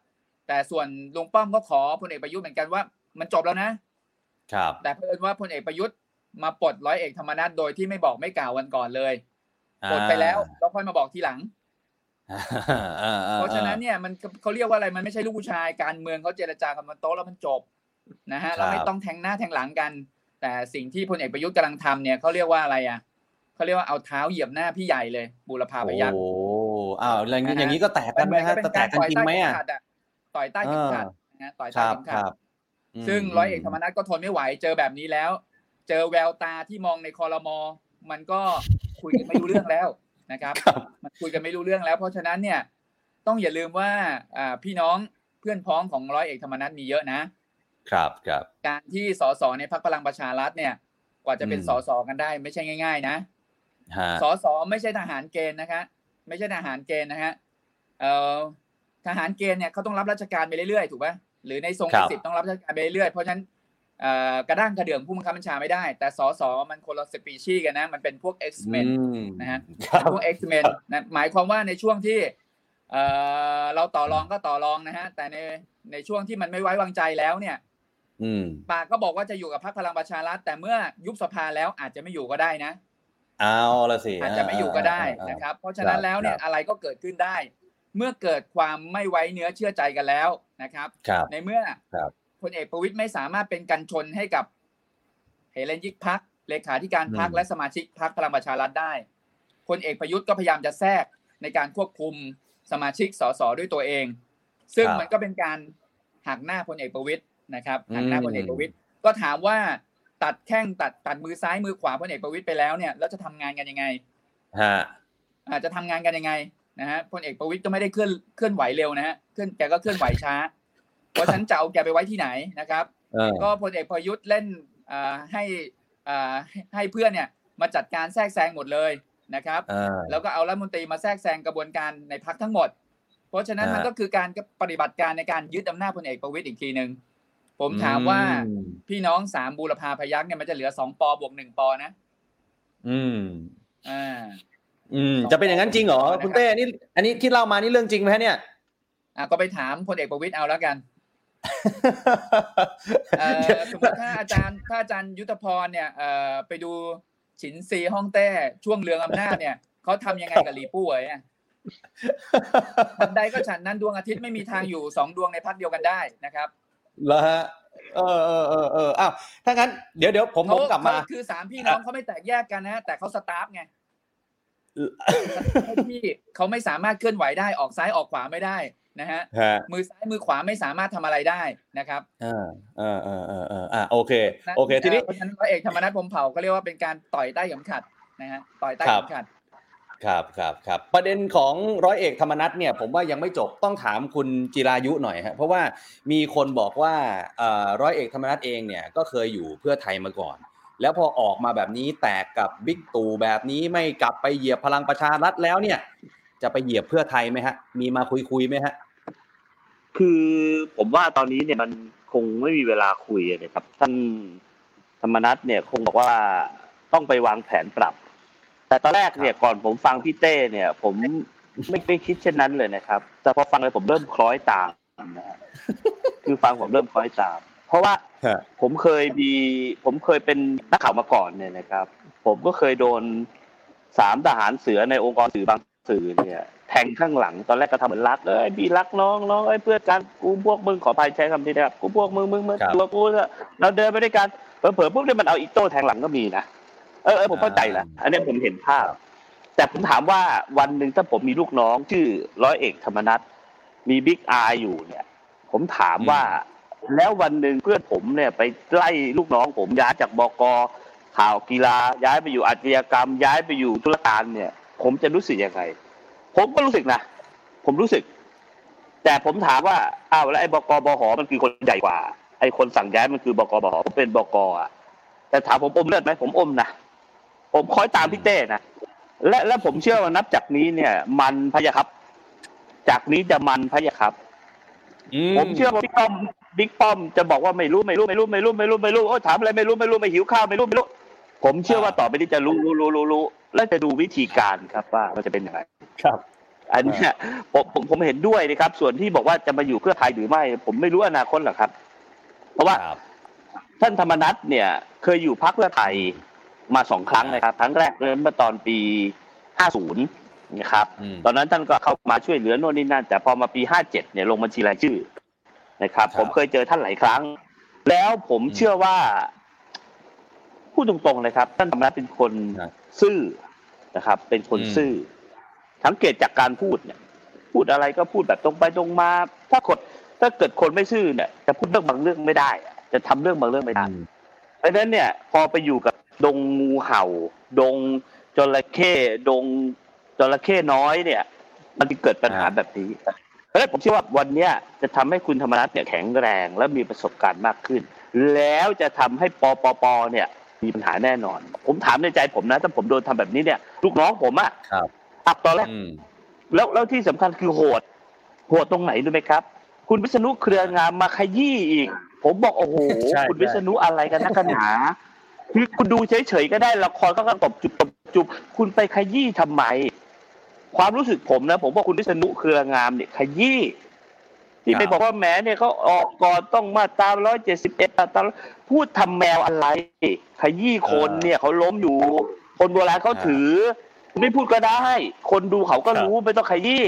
แต่ส่วนลุงป้อมก็ขอพลเอกประยุทธ์เหมือนกันว่า มันจบแล้วนะ ครับ แต่เพิ่นว่าพลเอกประยุทธ์มาปลดร้อยเอกธรรมนัฐโดยที่ไม่บอกไม่กล่าววันก่อนเลยปลดไปแล้วแล้วค่อยมาบอกทีหลังอ่าอ่าอ่ เพราะฉะนั้นเนี่ยมันเขาเรียกว่าอะไรมันไม่ใช่ลูกผู้ชายการเมืองเขาเจรจากันบนโต๊ะแล้วมันจบนะฮะเราไม่ต้องแทงหน้าแทงหลังกัน แต่สิ่งที่พลเอกประยุทธ์กำลังทำเนี่ยเขาเรียกว่าอะไรอะเขาเรียกว่าเอาเท้าเหยียบหน้าพี่ใหญ่เลยบูรพาพยัคฆ์โอ้อ้าวอย่างนี้นะฮะอย่างนี้ก็แตกกันไหมฮะเป็จะนแตการกกันต่อยจริงใต้ไหมเข็มอะขัดอะต่อยใต้เข็มขัดนะฮะต่อยคใต้รับเข็มคขัดรับมซึ่งร้อยเอกธรรมนัฐก็ทนไม่ไหวเจอแบบนี้แล้ว เจอแววตาที่มองในคอรมอมันก็คุยกันไม่รู้เรื่องแล้วนะครับ ครับมันคุยกันไม่รู้เรื่องแล้วเพราะฉะนั้นเนี่ยต้องอย่าลืมว่าอ่าพี่น้องเพื่อนพ้องของร้อยเอกธรรมนัฐมีเยอะนะ ครับครับการที่สสในพรรคพลังประชารัฐเนี่ย กว่าจะเป็นอืมสสกันได้ไม่ใช่ง่าย ๆนะฮะสสไม่ใช่ทหารเกณฑ์นะคะไม่ใช่ทหารเกณฑ์นะฮะเอ่อทหารเกณฑ์เนี่ยเขาต้องรับราชการไปเรื่อยๆถูกป่ะหรือในทรงมีสิทธิ์ต้องรับราชการไปเรื่อยๆเพราะฉะนั้นเอ่อ กระด้างกระเดื่องผู้บังคับบัญชาไม่ได้ แต่สสมันคนละสปีชีส์กันนะ มันเป็นพวก X-Men อืมนะฮะครับพวก X-Men นะหมายความว่าในช่วงที่เอ่อเราต่อรองก็ต่อรองนะฮะ แต่ในในช่วงที่มันไม่ไว้วางใจแล้วเนี่ยอืมปากก็บอกว่าจะอยู่กับพรรคพลังประชารัฐแต่เมื่อยุบสภาแล้วอาจจะไม่อยู่ก็ได้นะเอาละสิอาจจะไม่อยู่ก็ได้อ่าอ่านะครับ เพราะฉะนั้นแล้วเนี่ยครับอะไรก็เกิดขึ้นได้ เมื่อเกิดความไม่ไว้เนื้อเชื่อใจกันแล้วนะครับครับในเมื่อครับ พลเอกประวิตยไม่สามารถเป็นกันชนให้กับเฮเลนยิกพักเลขาธิการพักและสมาชิกพักพลังประชารัฐได้พลเอกประยุทธ์ก็พยายามจะแทรกในการควบคุมสมาชิกสสด้วยตัวเอง ซึ่งมันก็เป็นการหักหน้าพลเอกประวิตยนะครับหักหน้าพลเอกประวิตยก็ถามว่าตัดแข้งตัดตัดมือซ้ายมือขวาพลเอกประวิตยไปแล้วเนี่ยแล้วจะทำงานกันยังไงฮะอาจจะทำงานกันยังไงนะฮะพลเอกประวิตยก็ไม่ได้เคลื่อนเคลื่อนไหวเร็วนะฮะเคลื่อนแกก็เคลื่อนไหวช้า เพราะฉะนันจะเอาแกไปไว้ที่ไหนนะครับเออก็พลเอกประยุทธ์เล่นอ่าให้อ่าให้ให้เพื่อนเนี่ยมาจัดการแทรกแซงหมดเลยนะครับอ่าแล้วก็เอารัฐมนตรีมาแทรกแซงกระบวนการในพักทั้งหมด เพราะฉะนั้นฮะมันก็คือการปฏิบัติการในการยึดอำนาจพลเอกประวิตยอีกทีหนึ่งผมถามว่าอืมพี่น้องสามบูรพาพยัคฆ์เนี่ยมันจะเหลือสองปอบวกหนึ่งปอนะ อืมอ่าอืม จะเป็นอย่างนั้นจริงเหรอนะครับคุณเต้นี่ อันนี้ที่เล่ามานี่เรื่องจริงไหมฮะเนี่ยอะก็ไปถามพลเอกประวิตยเอาแล้วกันเอ่อ สมมติถ้าอาจารย์ถ้าอาจารย์ยุทธพรเนี่ยเอ่อไปดูฉินซีฮ่องเต้ช่วงเรืองอำนาจเนี่ยเขาทำยังไงกับหลีปู้เหวยอะทันใดก็ฉันนั้นดวงอาทิตย์ไม่มีทางอยู่สองดวงในพักเดียวกันได้นะครับแล้วฮะเออเออเออเอออ้าวถ้างั้นเดี๋ยวเดี๋ยวผมผมกลับมาเขคือสามพี่น้องเขาไม่แตกแยกกันนะ แต่เขาสตาฟไงที่เขาไม่สามารถเคลื่อนไหวได้ออกซ้ายออกขวาไม่ได้ นะฮะฮะมือซ้ายมือขวาไม่สามารถทำอะไรได้นะครับอ่าอ่าอ่าอ่าอ่าอ่าโอเคโอเคทีนี้เพราะฉะนั้นร้อยเอกธรรมนัฐพรหมเผ่าก็เรียกว่าเป็นการต่อยใต้เข็มขัดนะฮะต่อยใต้ครัเข็บมขัดครับครับครับประเด็นของร้อยเอกธรรมนัฐเนี่ยผมว่ายังไม่จบต้องถามคุณจิรายุหน่อยฮะเพราะว่ามีคนบอกว่าเอ่อร้อยเอกธรรมนัฐเองเนี่ยก็เคยอยู่เพื่อไทยมาก่อน แล้วพอออกมาแบบนี้แตกกับบิ๊กตู่แบบนี้ไม่กลับไปเหยียบพลังประชารัฐแล้วเนี่ย จะไปเหยียบเพื่อไทยไหมฮะ มีมาคุยคุยๆไหมฮะ คือผมว่าตอนนี้เนี่ยมันคงไม่มีเวลาคุยนะครับ ท่านธรรมนัฐเนี่ยคงบอกว่าต้องไปวางแผนปรับ แต่ตอนแรกเนี่ยก่อนผมฟังพี่เต้เนี่ย ผมไม่ไม่คิดเช่นนั้นเลยนะครับ แต่พอฟังเลยผมเริ่มคล้อยตามนะฮะคือฟังผมเริ่มคล้อยตาม เพราะว่าฮะผมเคยมีผมเคยเป็นนักข่าวมาก่อนเนี่ยนะครับ ผมก็เคยโดนสามทหารเสือในองค์กรสื่อบางสื่อเนี่ย แทงข้างหลัง ตอนแรกก็ทำเหมือนรักเอ้ยพี่รักน้องน้องเอ้ยเพื่อนกันกูพวกมึงขออภัยใช้คำนี้นะครับกูพวกมึงมึงมึงครับตัวกูเนี่ยเราเดินไปด้วยกันเผลอๆพวกนี้มันเอาอีโต้แทงหลังก็มีนะเออเออผมเข้าใจละอันนี้ผมเห็นภาพ แต่ผมถามว่าวันหนึ่งถ้าผมมีลูกน้องชื่อร้อยเอกธรรมนัฐมีบิ๊กอาอยู่เนี่ย ผมถามว่า แล้ววันหนึ่งเพื่อนผมเนี่ยไปไล่ลูกน้องผมย้ายจากบกข่าวกีฬาย้ายไปอยู่อาชญากรรม ย้ายไปอยู่ธุรการเนี่ย ผมจะรู้สึกยังไง ผมก็รู้สึกนะ ผมรู้สึก แต่ผมถามว่าอ้าวแล้วไอ้บกบหมันคือคนใหญ่กว่า ไอ้คนสั่งย้ายมันคือบกบหผมเป็นบกอะแต่ถามผมอมเลือดไหมผมอมนะผมคอยตามพี่เต้นะและและผมเชื่อว่านับจากนี้เนี่ย มันพะยะครับ จากนี้จะมันพะยะครับอืผมเชื่อว่าบิ๊กป้อมบิ๊กป้อมจะบอกว่าไม่รู้ไม่รู้ไม่รู้ไม่รู้ไม่รู้ไม่รู้โอ้ถามอะไรไม่รู้ไม่รู้ไม่หิวข้าวไม่รู้ไม่รู้ ผมเชื่อว่าต่อไปนี้จะรู้รู้รู้รู้ รู้และจะดูวิธีการครับว่ามันจะเป็นยังไงครับ อันเนี้ยผมผมผมเห็นด้วยนะครับ ส่วนที่บอกว่าจะมาอยู่เพื่อไทยหรือไม่ ผมไม่รู้อนาคตหรอกครับ เพราะว่าครับท่านธรรมนัฐเนี่ย เคยอยู่พักเพื่อไทยมาสองครั้งนะครับ ครั้งแรกเมื่อตอนปี 50 นะครับอืมตอนนั้นท่านก็เข้ามาช่วยเหลือโน่นนี่นั่น แต่พอมาปี 57 เนี่ยลงบัญชีรายชื่อนะครับครับผมเคยเจอท่านหลายครั้ง แล้วผมอืมเชื่อว่าพูดตรงๆเลยครับ ท่านธรรมนัฐเป็นคนครับซื่อ นะครับ เป็นคนอืมซื่อ สังเกตจากการพูดเนี่ย พูดอะไรก็พูดแบบตรงไปตรงมา ถ้าคนถ้าเกิดคนไม่ซื่อเนี่ย จะพูดเรื่องบางเรื่องไม่ได้อะจะทำเรื่องบางเรื่องไม่ได้อืมเพราะฉะนั้นเนี่ย พอไปอยู่กับดงงูเห่า ดงจระเข้ดงจระเข้น้อยเนี่ย มันจะเกิดปัญหาแบบนี้เพราะฉะนั้นผมเชื่อว่าวันเนี้ยจะทำให้คุณธรรมนัฐเนี่ยแข็งแรงและมีประสบการณ์มากขึ้น แล้วจะทำให้ปปปเนี่ย มีปัญหาแน่นอน ผมถามในใจผมนะ ถ้าผมโดนทำแบบนี้เนี่ยลูกน้องผมอะครับอับตอนแรกอืมแล้วแล้วที่สำคัญคือโหด โหดตรงไหนรู้ไหมครับ คุณวิษณุเครืองามมาขยี้อีก ผมบอกโอ้โหใช่คุณวิษณุอะไรกันนักกันหนาคือคุณดูเฉยๆก็ได้ละครก็กระตบจุบตบจุบคุณไปขยี้ทำไม ความรู้สึกผมนะ ผมว่าคุณวิษณุเครืองามเนี่ยขยี้ ที่ไปครับบอกว่าแหมเนี่ยเขาออกก่อนต้องมาตามร้อยเจ็ดสิบเอ็ดตามพูดทำแมวอะไรขยี้คนเนี่ยเขาล้มอยู่ คนโบราณเขาถือ ไม่พูดก็ได้ คนดูเขาก็รู้ไม่ต้องขยี้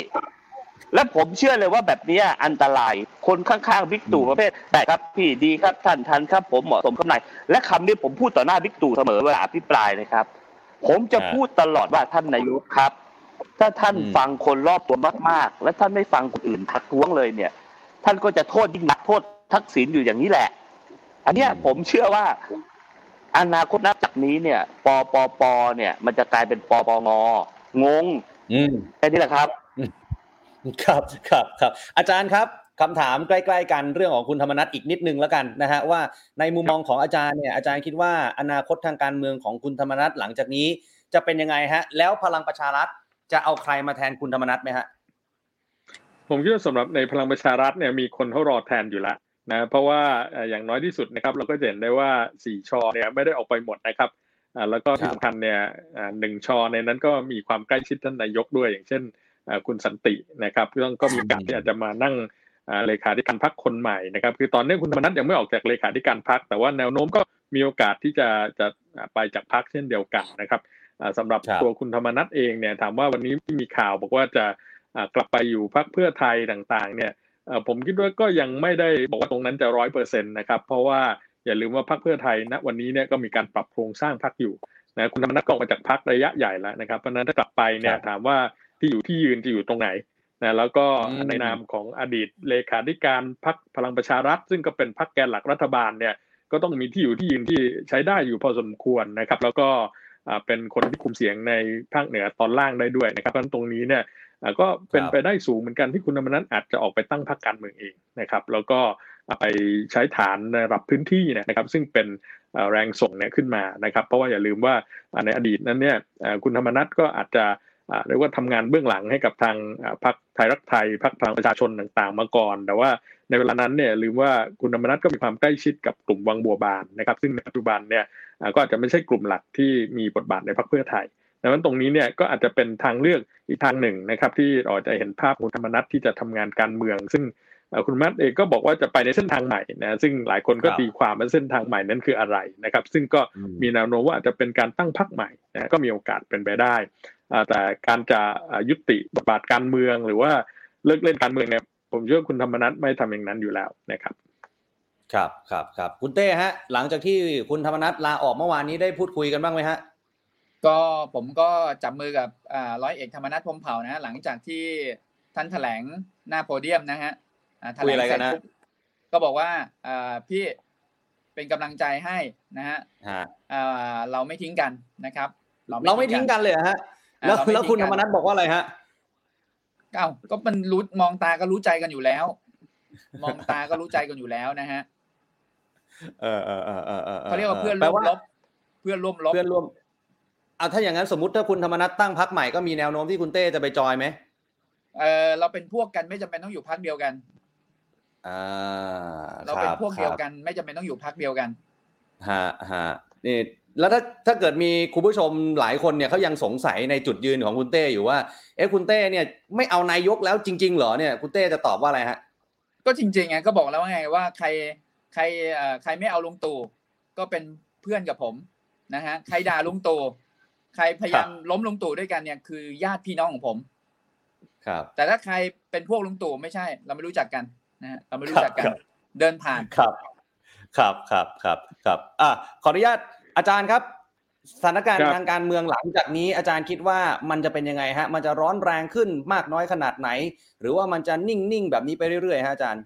และผมเชื่อเลยว่าแบบเนี้ยอันตราย คนข้างๆบิ๊กตู่ประเภทได้ครับพี่ดีครับท่านทันครับ ผมเหมาะสมกับนายและคำนี้ผมพูดต่อหน้าบิ๊กตู่เสมอเวลาอภิปรายนะครับ ผมจะอ่าพูดตลอดว่าท่านนายกครับ ถ้าท่านอืมฟังคนรอบตัวมาก ๆ และท่านไม่ฟังคนอื่นทักท้วงเลยเนี่ย ท่านก็จะโทษยิ่งหนักโทษทักษิณอยู่อย่างนี้แหละ อันเนี้ยผมเชื่อว่า อนาคตนับจากนี้เนี่ยปปปเนี่ย มันจะกลายเป็นปปงงงอืมแค่นี้แหละครับ ครับครับครับ อาจารย์ครับคำถามใกล้ ๆ กันเรื่องของคุณธรรมนัฐอีกนิดนึงแล้วกันนะฮะว่าในมุมมองของอาจารย์เนี่ยอาจารย์คิดว่าอนาคตทางการเมืองของคุณธรรมนัฐหลังจากนี้จะเป็นยังไงฮะ แล้วพลังประชารัฐจะเอาใครมาแทนคุณธรรมนัฐไหมฮะ ผมคิดว่าสำหรับในพลังประชารัฐเนี่ยมีคนเขารอแทนอยู่แล้วนะเพราะว่าเอ่ออย่างน้อยที่สุดนะครับ เราก็จะเห็นได้ว่าสี่ชอเนี่ยไม่ได้ออกไปหมดนะครับอ่าแล้วก็ที่ครับสำคัญเนี่ยอ่าหนึ่งชอในนั้นก็มีความใกล้ชิดท่านนายกด้วย อย่างเช่นอ่าคุณสันตินะครับก็ก็มีโอกาสที่อาจจะมานั่งอ่าเลขาธิการพักคนใหม่นะครับ คือตอนนี้คุณธรรมนัฐยังไม่ออกจากเลขาธิการพัก แต่ว่าแนวโน้มก็มีโอกาสที่จะจะอ่าไปจากพักเช่นเดียวกันนะครับอ่าสำหรับครับตัวคุณธรรมนัฐเองเนี่ยถามว่าวันนี้มีข่าวบอกว่าจะอ่า กลับไปอยู่พักเพื่อไทยต่างๆเนี่ยเอ่อผมคิดว่าก็ยังไม่ได้บอกว่าตรงนั้นจะร้อยเปอร์เซ็นต์นะครับเพราะว่าอย่าลืมว่าพักเพื่อไทยณวันนี้เนี่ยก็มีการปรับโครงสร้างพักอยู่นะคุณธรรมนัฐก็ออกมาจากพักระยะใหญ่แล้วนะครับเพราะฉะนั้นถ้ากลับไปเนี่คยรับถามว่าที่อยู่ที่ยืนจะอยู่ตรงไหนนะแล้วก็อืมในนามของอดีตเลขาธิการพักพลังประชารัฐ ซึ่งก็เป็นพักแกนหลักรัฐบาลเนี่ยก็ต้องมีที่อยู่ที่ยืนที่ใช้ได้อยู่พอสมควรนะครับ แล้วก็อ่าเป็นคนที่คุมเสียงในภาคเหนือตอนล่างได้ด้วยนะครับเพราะฉะนั้นตรงนี้เนี่ยอ่า ก็เป็นครับไปได้สูงเหมือนกันที่คุณธรรมนัฐอาจจะออกไปตั้งพรรคการเมืองเองนะครับ แล้วก็ไปใช้ฐานในระดับพื้นที่เนยนะครับ ซึ่งเป็นเอ่อแรงส่งเนี่ยขึ้นมานะครับ เพราะว่าอย่าลืมว่าอ่าในอดีตนั้นเนี่ยเอ่อคุณธรรมนัฐก็อาจจะอ่าเรียกว่าทำงานเบื้องหลังให้กับทางอ่าพรรคไทยรักไทยพรรคพลังประชาชนต่างๆ มาก่อน แต่ว่าในเวลานั้นเนี่ยลืมว่าคุณธรรมนัฐก็มีความใกล้ชิดกับกลุ่มวังบัวบานนะครับ ซึ่งในปัจจุบันเนี่ยอ่าก็อาจจะไม่ใช่กลุ่มหลักที่มีบทบาทในพรรคเพื่อไทย ดังนั้นตรงนี้เนี่ยก็อาจจะเป็นทางเลือกอีกทางหนึ่งนะครับ ที่เราจะเห็นภาพคุณธรรมนัฐที่จะทำงานการเมือง ซึ่งเอ่อคุณธรรมนัฐเองก็บอกว่าจะไปในเส้นทางใหม่นะซึ่งหลายคนก็ครับตีความว่าเส้นทางใหม่นั้นคืออะไรนะครับ ซึ่งก็อืมมีแนวโน้มว่าอาจจะเป็นการตั้งพรรคใหม่นะก็มีโอกาสเป็นไปได้อ่าแต่การจะอ่ายุติบทบาทการเมืองหรือว่าเลิกเล่นการเมืองเนี่ยผมเชื่อว่าคุณธรรมนัฐไม่ทำอย่างนั้นอยู่แล้วนะครับ ครับครับครับคุณเต้ฮะ หลังจากที่คุณธรรมนัฐลาออกเมื่อวานนี้ได้พูดคุยกันบ้างไหมฮะ ก็ผมก็จับมือกับอ่าร้อยเอกธรรมนัฐพรหมเผ่านะฮะหลังจากที่ท่านแถลงหน้าโพเดียมนะฮะอ่าแถลคุยงอะไรเสกัร็นจนะปุ๊บก็บอกว่าอ่าพี่เป็นกำลังใจให้นะฮะฮะอ่าเราไม่ทิ้งกันนะครับ เราไม่ทิ้งกันเลยเหรอฮะอ่าแล้วเราไม่แล้วคุณทิ้ธงรกันรมนัฐบอกว่าอะไรฮะเอ้าก็มันรู้มองตาก็รู้ใจกันอยู่แล้ว มองตาก็รู้ใจกันอยู่แล้วนะฮะเออเออเออเออเออเขาเรียกว่าเพื่อนแปลร่วมว่ารบเพื่อนร่วมรบเพื่อนร่วม เอาถ้าอย่างนั้นสมมติถ้าคุณธรรมนัฐตั้งพักใหม่ก็มีแนวโน้มที่คุณเต้จะไปจอยไหมเออเราเป็นพวกกันไม่จำเป็นต้องอยู่พักเดียวกันอ่าเราเป็นคบพวกเดียวครับกัน ไม่จำเป็นต้องอยู่พักเดียวกันฮะฮะนี่แล้วถ้าถ้าเกิดมีคุณผู้ชมหลายคนเนี่ยเขายังสงสัยในจุดยืนของคุณเต้อยู่ว่า เอ๊ะคุณเต้เนี่ยไม่เอานายกแล้วจริง ๆ เหรอเนี่ยคุณเต้จะตอบว่าอะไรฮะ ก็จริงๆไงก็บอกแล้วว่าไงว่าใครใครเอ่อใครไม่เอาลุงตู่ก็เป็นเพื่อนกับผมนะฮะใครด่าลุงตู่ ใครพยายามล้มลุงตู่ด้วยกันเนี่ยคือญาติพี่น้องของผม ครับ แต่ถ้าใครเป็นพวกลุงตู่ไม่ใช่ เราไม่รู้จักกันนะฮะเราไม่รู้จักกันครับเดินผ่านครับ ครับครับครับครับอะขออนุญาตอาจารย์ครับสถานการณ์ครับทางการเมืองหลังจากนี้อาจารย์คิดว่ามันจะเป็นยังไงฮะ มันจะร้อนแรงขึ้นมากน้อยขนาดไหน หรือว่ามันจะนิ่งๆแบบนี้ไปเรื่อยๆฮะอาจารย์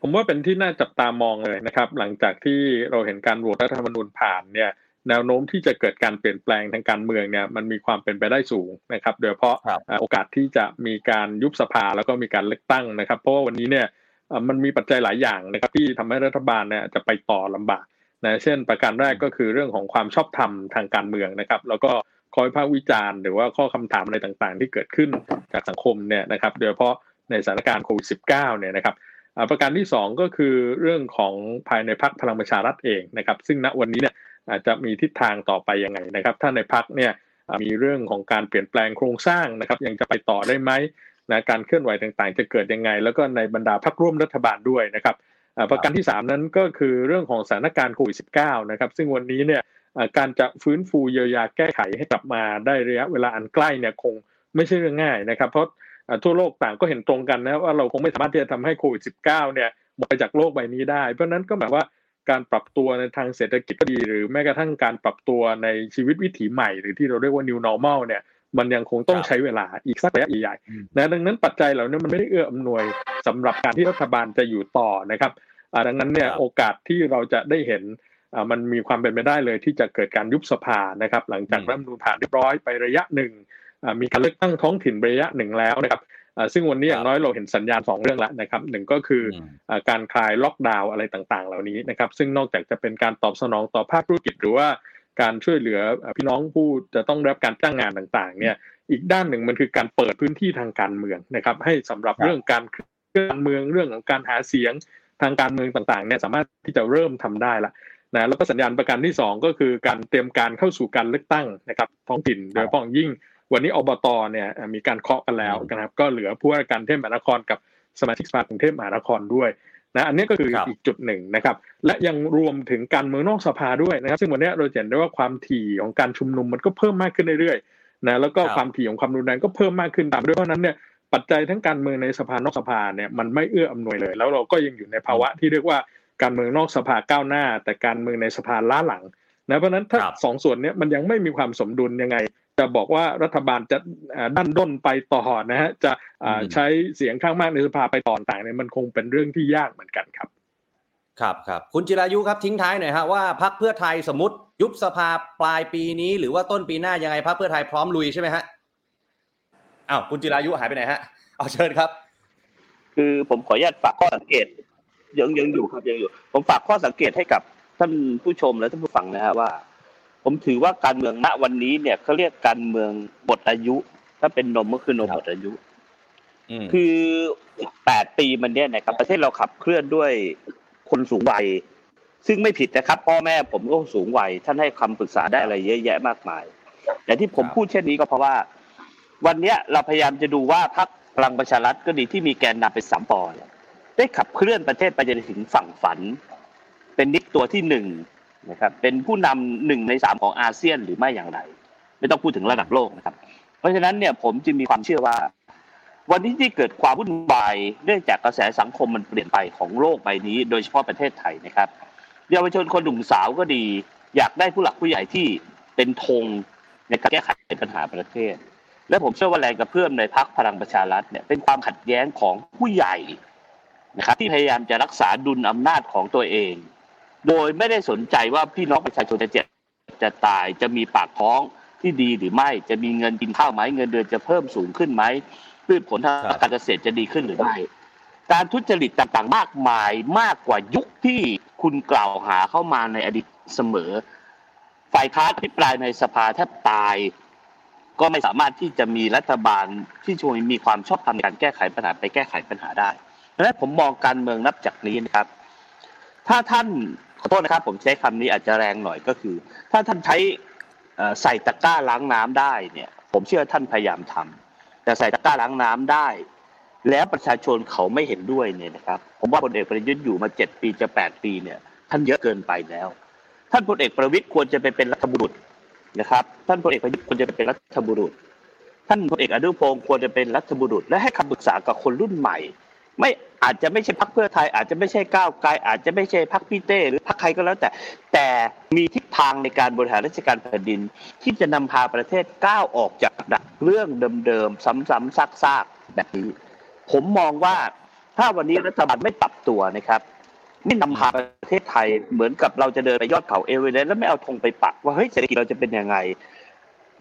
ผมว่าเป็นที่น่าจับตามองเลยนะครับ หลังจากที่เราเห็นการโหวตรัฐธรรมนูญผ่านเนี่ย แนวโน้มที่จะเกิดการเปลี่ยนแปลงทางการเมืองเนี่ยมันมีความเป็นไปได้สูงนะครับโดยเฉพาะครับอ่าโอกาสที่จะมีการยุบสภาแล้วก็มีการเลือกตั้งนะครับ เพราะว่าวันนี้เนี่ยอ่ามันมีปัจจัยหลายอย่างนะครับที่ทำให้รัฐบาลเนี่ยจะไปต่อลำบากนะเช่น ประการแรกก็คือเรื่องของความชอบธรรมทางการเมืองนะครับ แล้วก็คอยภาควิจารณ์หรือว่าข้อคำถามอะไรต่างๆ ที่เกิดขึ้นจากสังคมเนี่ยนะครับโดยเฉพาะในสถานการณ์โควิด -19 เนี่ยนะครับอ่าประการที่สองก็คือเรื่องของภายในพักพลังประชารัฐเองนะครับ ซึ่งณวันนี้เนี่ย อาจจะมีทิศทางต่อไปยังไงนะครับ ถ้าในพักเนี่ยอ่ามีเรื่องของการเปลี่ยนแปลงโครงสร้างนะครับ ยังจะไปต่อได้ไหมนะการเคลื่อนไหวต่างๆ จะเกิดยังไง แล้วก็ในบรรดาพักร่วมรัฐบาลด้วยนะครับอ่าประการที่สามนั้นก็คือเรื่องของสถานการณ์โควิด -19 นะครับ ซึ่งวันนี้เนี่ยอ่าการจะฟื้นฟูเยียวยาแก้ไขให้กลับมาได้ระยะเวลาอันใกล้เนี่ยคงไม่ใช่เรื่องง่ายนะครับ เพราะอ่าทั่วโลกต่างก็เห็นตรงกันนะว่าเราคงไม่สามารถที่จะทำให้โควิด -19 เนี่ยหมดไปจากโลกใบนี้ได้ เพราะฉะนั้นก็หมายว่า การปรับตัวในทางเศรษฐกิจก็ดี หรือแม้กระทั่งการปรับตัวในชีวิตวิถีใหม่ หรือที่เราเรียกว่า new normal เนี่ยมันยังคงต้องครับใช้เวลาอีกสักระยะใหญ่อืมๆนะดังนั้นปัจจัยเหล่านี้มันไม่ได้เอื้ออำนวยสำหรับการที่รัฐบาลจะอยู่ต่อนะครับอ่าดังนั้นเนี่ยครับโอกาสที่เราจะได้เห็นอ่ามันมีความเป็นไปได้เลยที่จะเกิดการยุบสภานะครับ หลังจากรัฐธรรมนูญผ่านเรียบร้อยไประยะหนึ่งอ่ามีการเลือกตั้งท้องถิ่นระยะหนึ่งแล้วนะครับอ่า ซึ่งวันนี้อย่างน้อยเราเห็นสัญญาณสองเรื่องแล้วนะครับหนึ่งก็คืออืมอ่าการคลายล็อกดาวน์อะไรต่างๆ เหล่านี้นะครับซึ่งนอกจากจะเป็นการตอบสนองต่อภาคธุรกิจหรือว่าการช่วยเหลืออ่าพี่น้องผู้จะต้องได้รับการจ้างงานต่างๆ เนี่ยอีกด้านหนึ่งมันคือการเปิดพื้นที่ทางการเมืองนะครับให้สำหรับครับเรื่องการเคลื่อนการเมืองเรื่องของการหาเสียงทางการเมืองต่างๆเนี่ยสามารถที่จะเริ่มทำได้ละนะแล้วก็สัญญาณประการที่สองก็คือการเตรียมการเข้าสู่การเลือกตั้งนะครับท้องถิ่นโดยเฉพาะอย่างยิ่ง วันนี้อบตเนี่ยเอ่อมีการเคาะกันแล้วนะครับ ก็เหลือผู้ว่าการกรุงเทพมหานครกับสมาชิกสภากรุงเทพมหานครด้วยนะอันนี้ก็คือครับอีกจุดหนึ่งนะครับ และยังรวมถึงการเมืองนอกสภาด้วยนะครับ ซึ่งวันนี้เราจะเห็นได้ว่าความถี่ของการชุมนุมมันก็เพิ่มมากขึ้นเรื่อยๆนะแล้วก็ครับความถี่ของความรุนแรงก็เพิ่มมากขึ้นตามด้วยเพราะฉะนั้นเนี่ยปัจจัยทั้งการเมืองในสภานอกสภาเนี่ยมันไม่เอื้ออำนวยเลย แล้วเราก็ยังอยู่ในภาวะที่เรียกว่าการเมืองนอกสภาก้าวหน้า แต่การเมืองในสภาล้าหลังนะเพราะฉะนั้นถ้าครับสองส่วนเนี้ยมันยังไม่มีความสมดุลยังไง จะบอกว่ารัฐบาลจะอ่าดันด้นไปต่อนะฮะจะอ่าอืมใช้เสียงข้างมากในสภาไปต่อต่างเนี่ยมันคงเป็นเรื่องที่ยากเหมือนกันครับ ครับครับคุณจิรายุครับทิ้งท้ายหน่อยฮะว่าพักเพื่อไทยสมมติยุบสภาปลายปีนี้ หรือว่าต้นปีหน้ายังไงพักเพื่อไทยพร้อมลุยใช่ไหมฮะอ้าวคุณจิรายุหายไปไหนฮะเอาเชิญครับ คือผมขออนุญาตฝากข้อสังเกตยังยังอยู่ครับยังอยู่ ผมฝากข้อสังเกตให้กับท่านผู้ชมและท่านผู้ฟังนะฮะว่า ผมถือว่าการเมืองณวันนี้เนี่ยเขาเรียกการเมืองหมดอายุ ถ้าเป็นนมก็คือนมครับหมดอายุอืมคือแปดปีมันเนี่ยนะครับประเทศเราขับเคลื่อนด้วยคนสูงวัย ซึ่งไม่ผิดนะครับ พ่อแม่ผมก็สูงวัย ท่านให้คำปรึกษาได้อะไรเยอะแยะมากมาย แต่ที่ผมครับพูดเช่นนี้ก็เพราะว่า วันเนี้ยเราพยายามจะดูว่าพรรคพลังประชารัฐก็ดีที่มีแกนนำเป็นสามปอเนี่ยได้ขับเคลื่อนประเทศไปจนถึงฝั่งฝัน เป็นนิกตัวที่หนึ่ง นะครับเป็นผู้นำหนึ่งในสามของอาเซียนหรือไม่อย่างไร ไม่ต้องพูดถึงระดับโลกนะครับ เพราะฉะนั้นเนี่ยผมจึงมีความเชื่อว่า วันนี้ที่เกิดความวุ่นวายเนื่องจากกระแสสังคมมันเปลี่ยนไปของโลกใบนี้ โดยเฉพาะประเทศไทยนะครับเยาวชนคนหนุ่มสาวก็ดี อยากได้ผู้หลักผู้ใหญ่ที่เป็นธงในการแก้ไขปัญหาประเทศ และผมเชื่อว่าแรงกระเพื่อมในพักพลังประชารัฐเนี่ยเป็นความขัดแย้งของผู้ใหญ่นะครับที่พยายามจะรักษาดุลอำนาจของตัวเอง โดยไม่ได้สนใจว่าพี่น้องประชาชนจะเจ็บจะตายจะมีปากท้องที่ดีหรือไม่จะมีเงินกินข้าวไหมเงินเดือนจะเพิ่มสูงขึ้นไหมพืชผลทางการเกษตรจะดีขึ้นหรือไม่การทุจริตต่างๆ มากมายมากกว่ายุคที่คุณกล่าวหาเข้ามาในอดีตเสมอ ฝ่ายค้านพิปรายในสภาแทบตาย ก็ไม่สามารถที่จะมีรัฐบาลที่ช่วยมีความชอบธรรมในการแก้ไขปัญหาไปแก้ไขปัญหาได้ดังนั้นผมมองการเมืองนับจากนี้นะครับ ถ้าท่าน ขอโทษนะครับ ผมใช้คำนี้อาจจะแรงหน่อยก็คือ ถ้าท่านใช้ใส่ตะกร้าล้างน้ำได้เนี่ย ผมเชื่อท่านพยายามทำแต่ใส่ตะกร้าล้างน้ำได้ แล้วประชาชนเขาไม่เห็นด้วยเนี่ยนะครับ ผมว่าพลเอกประยุทธ์อยู่มาเจ็ดปีจะแปดปีเนี่ย ท่านเยอะเกินไปแล้ว ท่านพลเอกประวิตยควรจะไปเป็นรัฐบุรุษนะครับ ท่านพลเอกประยุทธ์ควรจะไปเป็นรัฐบุรุษ ท่านพลเอกอนุพงศ์ควรจะเป็นรัฐบุรุษ และให้คำปรึกษากับคนรุ่นใหม่ ไม่อาจจะไม่ใช่พักเพื่อไทย อาจจะไม่ใช่ก้าวไกลอาจจะไม่ใช่พักพี่เต้หรือพักใครก็แล้วแต่ แต่มีทิศทางในการบริหารราชการแผ่นดิน ที่จะนำพาประเทศก้าวออกจากดักเรื่องเดิมๆซ้ำๆซากๆแบบนี้ ผมมองว่าถ้าวันนี้รัฐบาลไม่ปรับตัวนะครับไม่นำพาประเทศไทยเหมือนกับเราจะเดินไปยอดเขาเอเวอเรสต์แล้วไม่เอาธงไปปักว่าเฮ้ยเศรษฐกิจเราจะเป็นยังไง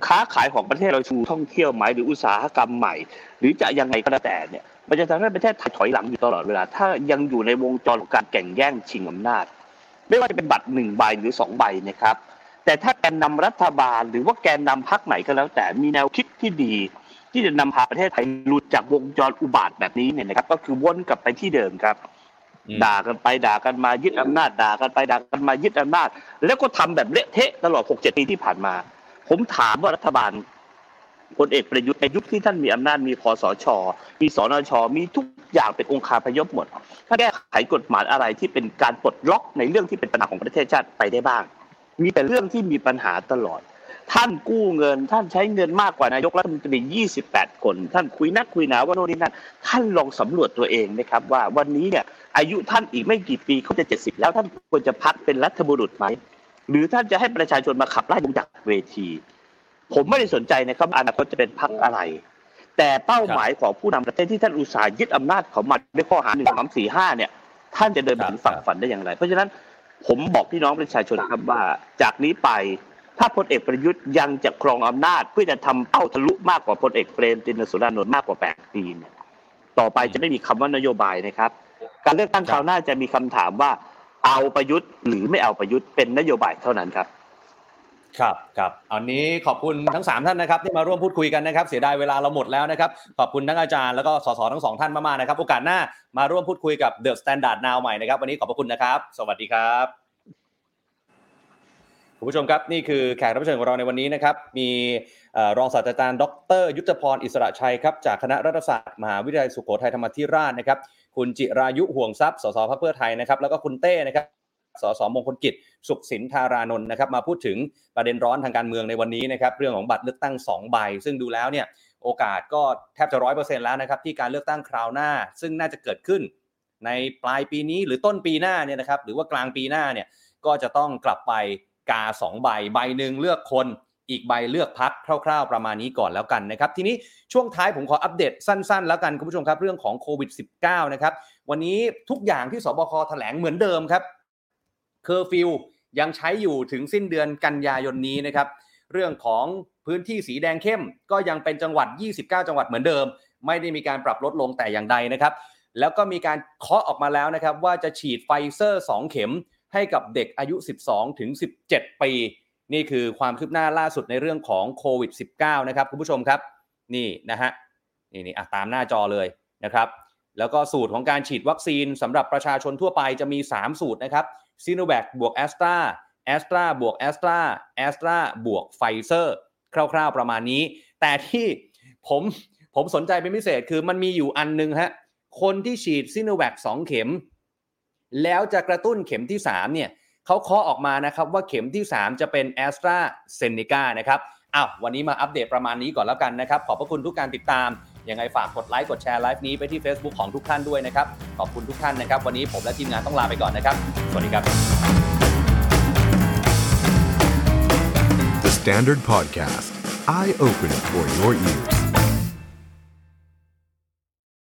ค้าขายของประเทศเราชูท่องเที่ยวไหมหรืออุตสาหกรรมใหม่ หรือจะยังไงก็แล้วแต่เนี่ย มันจะทำให้ประเทศไทยถอยหลังอยู่ตลอดเวลา ถ้ายังอยู่ในวงจรของการแข่งแย่งชิงอำนาจ ไม่ว่าจะเป็นบัตรหนึ่งใบหรือสองใบนะครับ แต่ถ้าแกนนำรัฐบาล หรือว่าแกนนำพรรคไหนก็แล้ว แต่มีแนวคิดที่ดี ที่จะนำพาประเทศไทยหลุดจากวงจรอุบาทแบบนี้เนี่ยนะครับ ก็คือวนกลับไปที่เดิมครับ ด่ากันไปด่ากันมายึดอำนาจ ด่ากันไปด่ากันมายึดอำนาจ แล้วก็ทำแบบเละเทะตลอดหกเจ็ดปีที่ผ่านมา ผมถามว่ารัฐบาล พลเอกประยุทธ์ในยุคที่ท่านมีอำนาจมีคอสช มีสนช มีทุกอย่างเป็นองค์คาพยพหมด ถ้าแก้ไขกฎหมายอะไรที่เป็นการปลดล็อกในเรื่องที่เป็นปัญหาของประเทศชาติไปได้บ้าง มีแต่เรื่องที่มีปัญหาตลอด ท่านกู้เงิน ท่านใช้เงินมากกว่านายกรัฐมนตรี 28 คน ท่านคุยนักคุยหนาว่าโน่นนี่นั่น ท่านลองสำรวจตัวเองนะครับว่าวันนี้เนี่ยอายุท่านอีกไม่กี่ปีเขาจะ 70 แล้วท่านควรจะพักเป็นรัฐบุรุษไหม หรือท่านจะให้ประชาชนมาขับไล่ลงจากเวที ผมไม่ได้สนใจนะครับอนาคตจะเป็นพักอะไร แต่เป้าหมายของผู้นำประเทศที่ท่านอุตสาห์ยึดอำนาจเขามาด้วยข้อหาหนึ่งสามสี่ห้าเนี่ย ท่านจะเดินไปถึงฝั่งฝันได้อย่างไร เพราะฉะนั้นผมบอกพี่น้องประชาชนครับว่า จากนี้ไปถ้าพลเอกประยุทธ์ยังจะครองอำนาจเพื่อจะทำเป้าทะลุมากกว่าพลเอกเปรมตินสุรานนท์มากกว่าแปดปีเนี่ยต่อไปจะไม่มีคำว่านโยบายนะครับ การเลือกตั้งคราวหน้าจะมีคำถามว่า เอาประยุทธ์หรือไม่เอาประยุทธ์เป็นนโยบายเท่านั้นครับ ครับครับอันนี้ขอบคุณทั้ง 3 ท่านนะครับที่มาร่วมพูดคุยกันนะครับ เสียดายเวลาเราหมดแล้วนะครับ ขอบคุณทั้งอาจารย์แล้วก็สสทั้งสองท่านมากๆนะครับ โอกาสหน้ามาร่วมพูดคุยกับ THE STANDARD NOW ใหม่นะครับ วันนี้ขอบพระคุณนะครับ สวัสดีครับคุณผู้ชมครับนี่คือแขกรับเชิญของเราในวันนี้นะครับมีรองศาสตราจารย์ ดร ยุทธพรอิสรชัยครับจากคณะรัฐศาสตร์มหาวิทยาลัยสุโขทัยธรรมาธิราชนะครับ คุณจิรายุห่วงทรัพย์สสพรรคเพื่อไทยนะครับแล้วก็คุณเต้นะครับ สสมงคลกิตติ์ สุขสินธารานนท์นะครับมาพูดถึงประเด็นร้อนทางการเมืองในวันนี้นะครับเรื่องของบัตรเลือกตั้ง 2 ใบ ซึ่งดูแล้วเนี่ยโอกาสก็แทบจะร้อยเปอร์เซ็นต์แล้วนะครับที่การเลือกตั้งคราวหน้า ซึ่งน่าจะเกิดขึ้น ในปลายปีนี้หรือต้นปีหน้าเนี่ยนะครับหรือว่ากลางปีหน้าเนี่ยก็จะต้องกลับไปกา 2 ใบใบหนึ่งเลือกคนอีกใบเลือกพักคร่าว ๆ ประมาณนี้ก่อนแล้วกันนะครับ ทีนี้ช่วงท้ายผมขออัปเดตสั้น ๆ แล้วกันคุณผู้ชมครับ เรื่องของโควิด -19 นะครับ วันนี้ทุกอย่างที่สบคแถลงเหมือนเดิมครับ เคอร์ฟิวยังใช้อยู่ถึงสิ้นเดือนกันยายนนี้นะครับ เรื่องของพื้นที่สีแดงเข้ม ก็ยังเป็นจังหวัด 29 จังหวัดเหมือนเดิม ไม่ได้มีการปรับลดลงแต่อย่างใดนะครับ แล้วก็มีการเคาะออกมาแล้วนะครับ ว่าจะฉีดไฟเซอร์ 2 เข็มให้กับเด็กอายุ 12 ถึง 17 ปี นี่คือความคืบหน้าล่าสุดในเรื่องของโควิด -19 นะครับคุณผู้ชมครับ นี่นะฮะนี่นี่ตามหน้าจอเลยนะครับ แล้วก็สูตรของการฉีดวัคซีนสำหรับประชาชนทั่วไปจะมี 3 สูตรนะครับ ซีโนแวคบวกแอสตราแอสตราบวกแอสตราแอสตราบวกไฟเซอร์คร่าวๆประมาณนี้ แต่ที่ผมผมสนใจเป็นพิเศษคือมันมีอยู่อันนึงฮะ คนที่ฉีดซีโนแวคสองเข็ม แล้วจะกระตุ้นเข็มที่ 3 เนี่ยเขาเคาะออกมานะครับว่าเข็มที่ 3 จะเป็นแอสตราเซเนกานะครับอ้าววันนี้มาอัปเดตประมาณนี้ก่อนแล้วกันนะครับ ขอบพระคุณทุกการติดตาม ยังไงฝากกดไลค์กดแชร์ไลฟ์นี้ไปที่ Facebook ของทุกท่านด้วยนะครับ ขอบคุณทุกท่านนะครับ วันนี้ผมและทีมงานต้องลาไปก่อนนะครับ สวัสดีครับ The Standard Podcast Eye Open for your ears.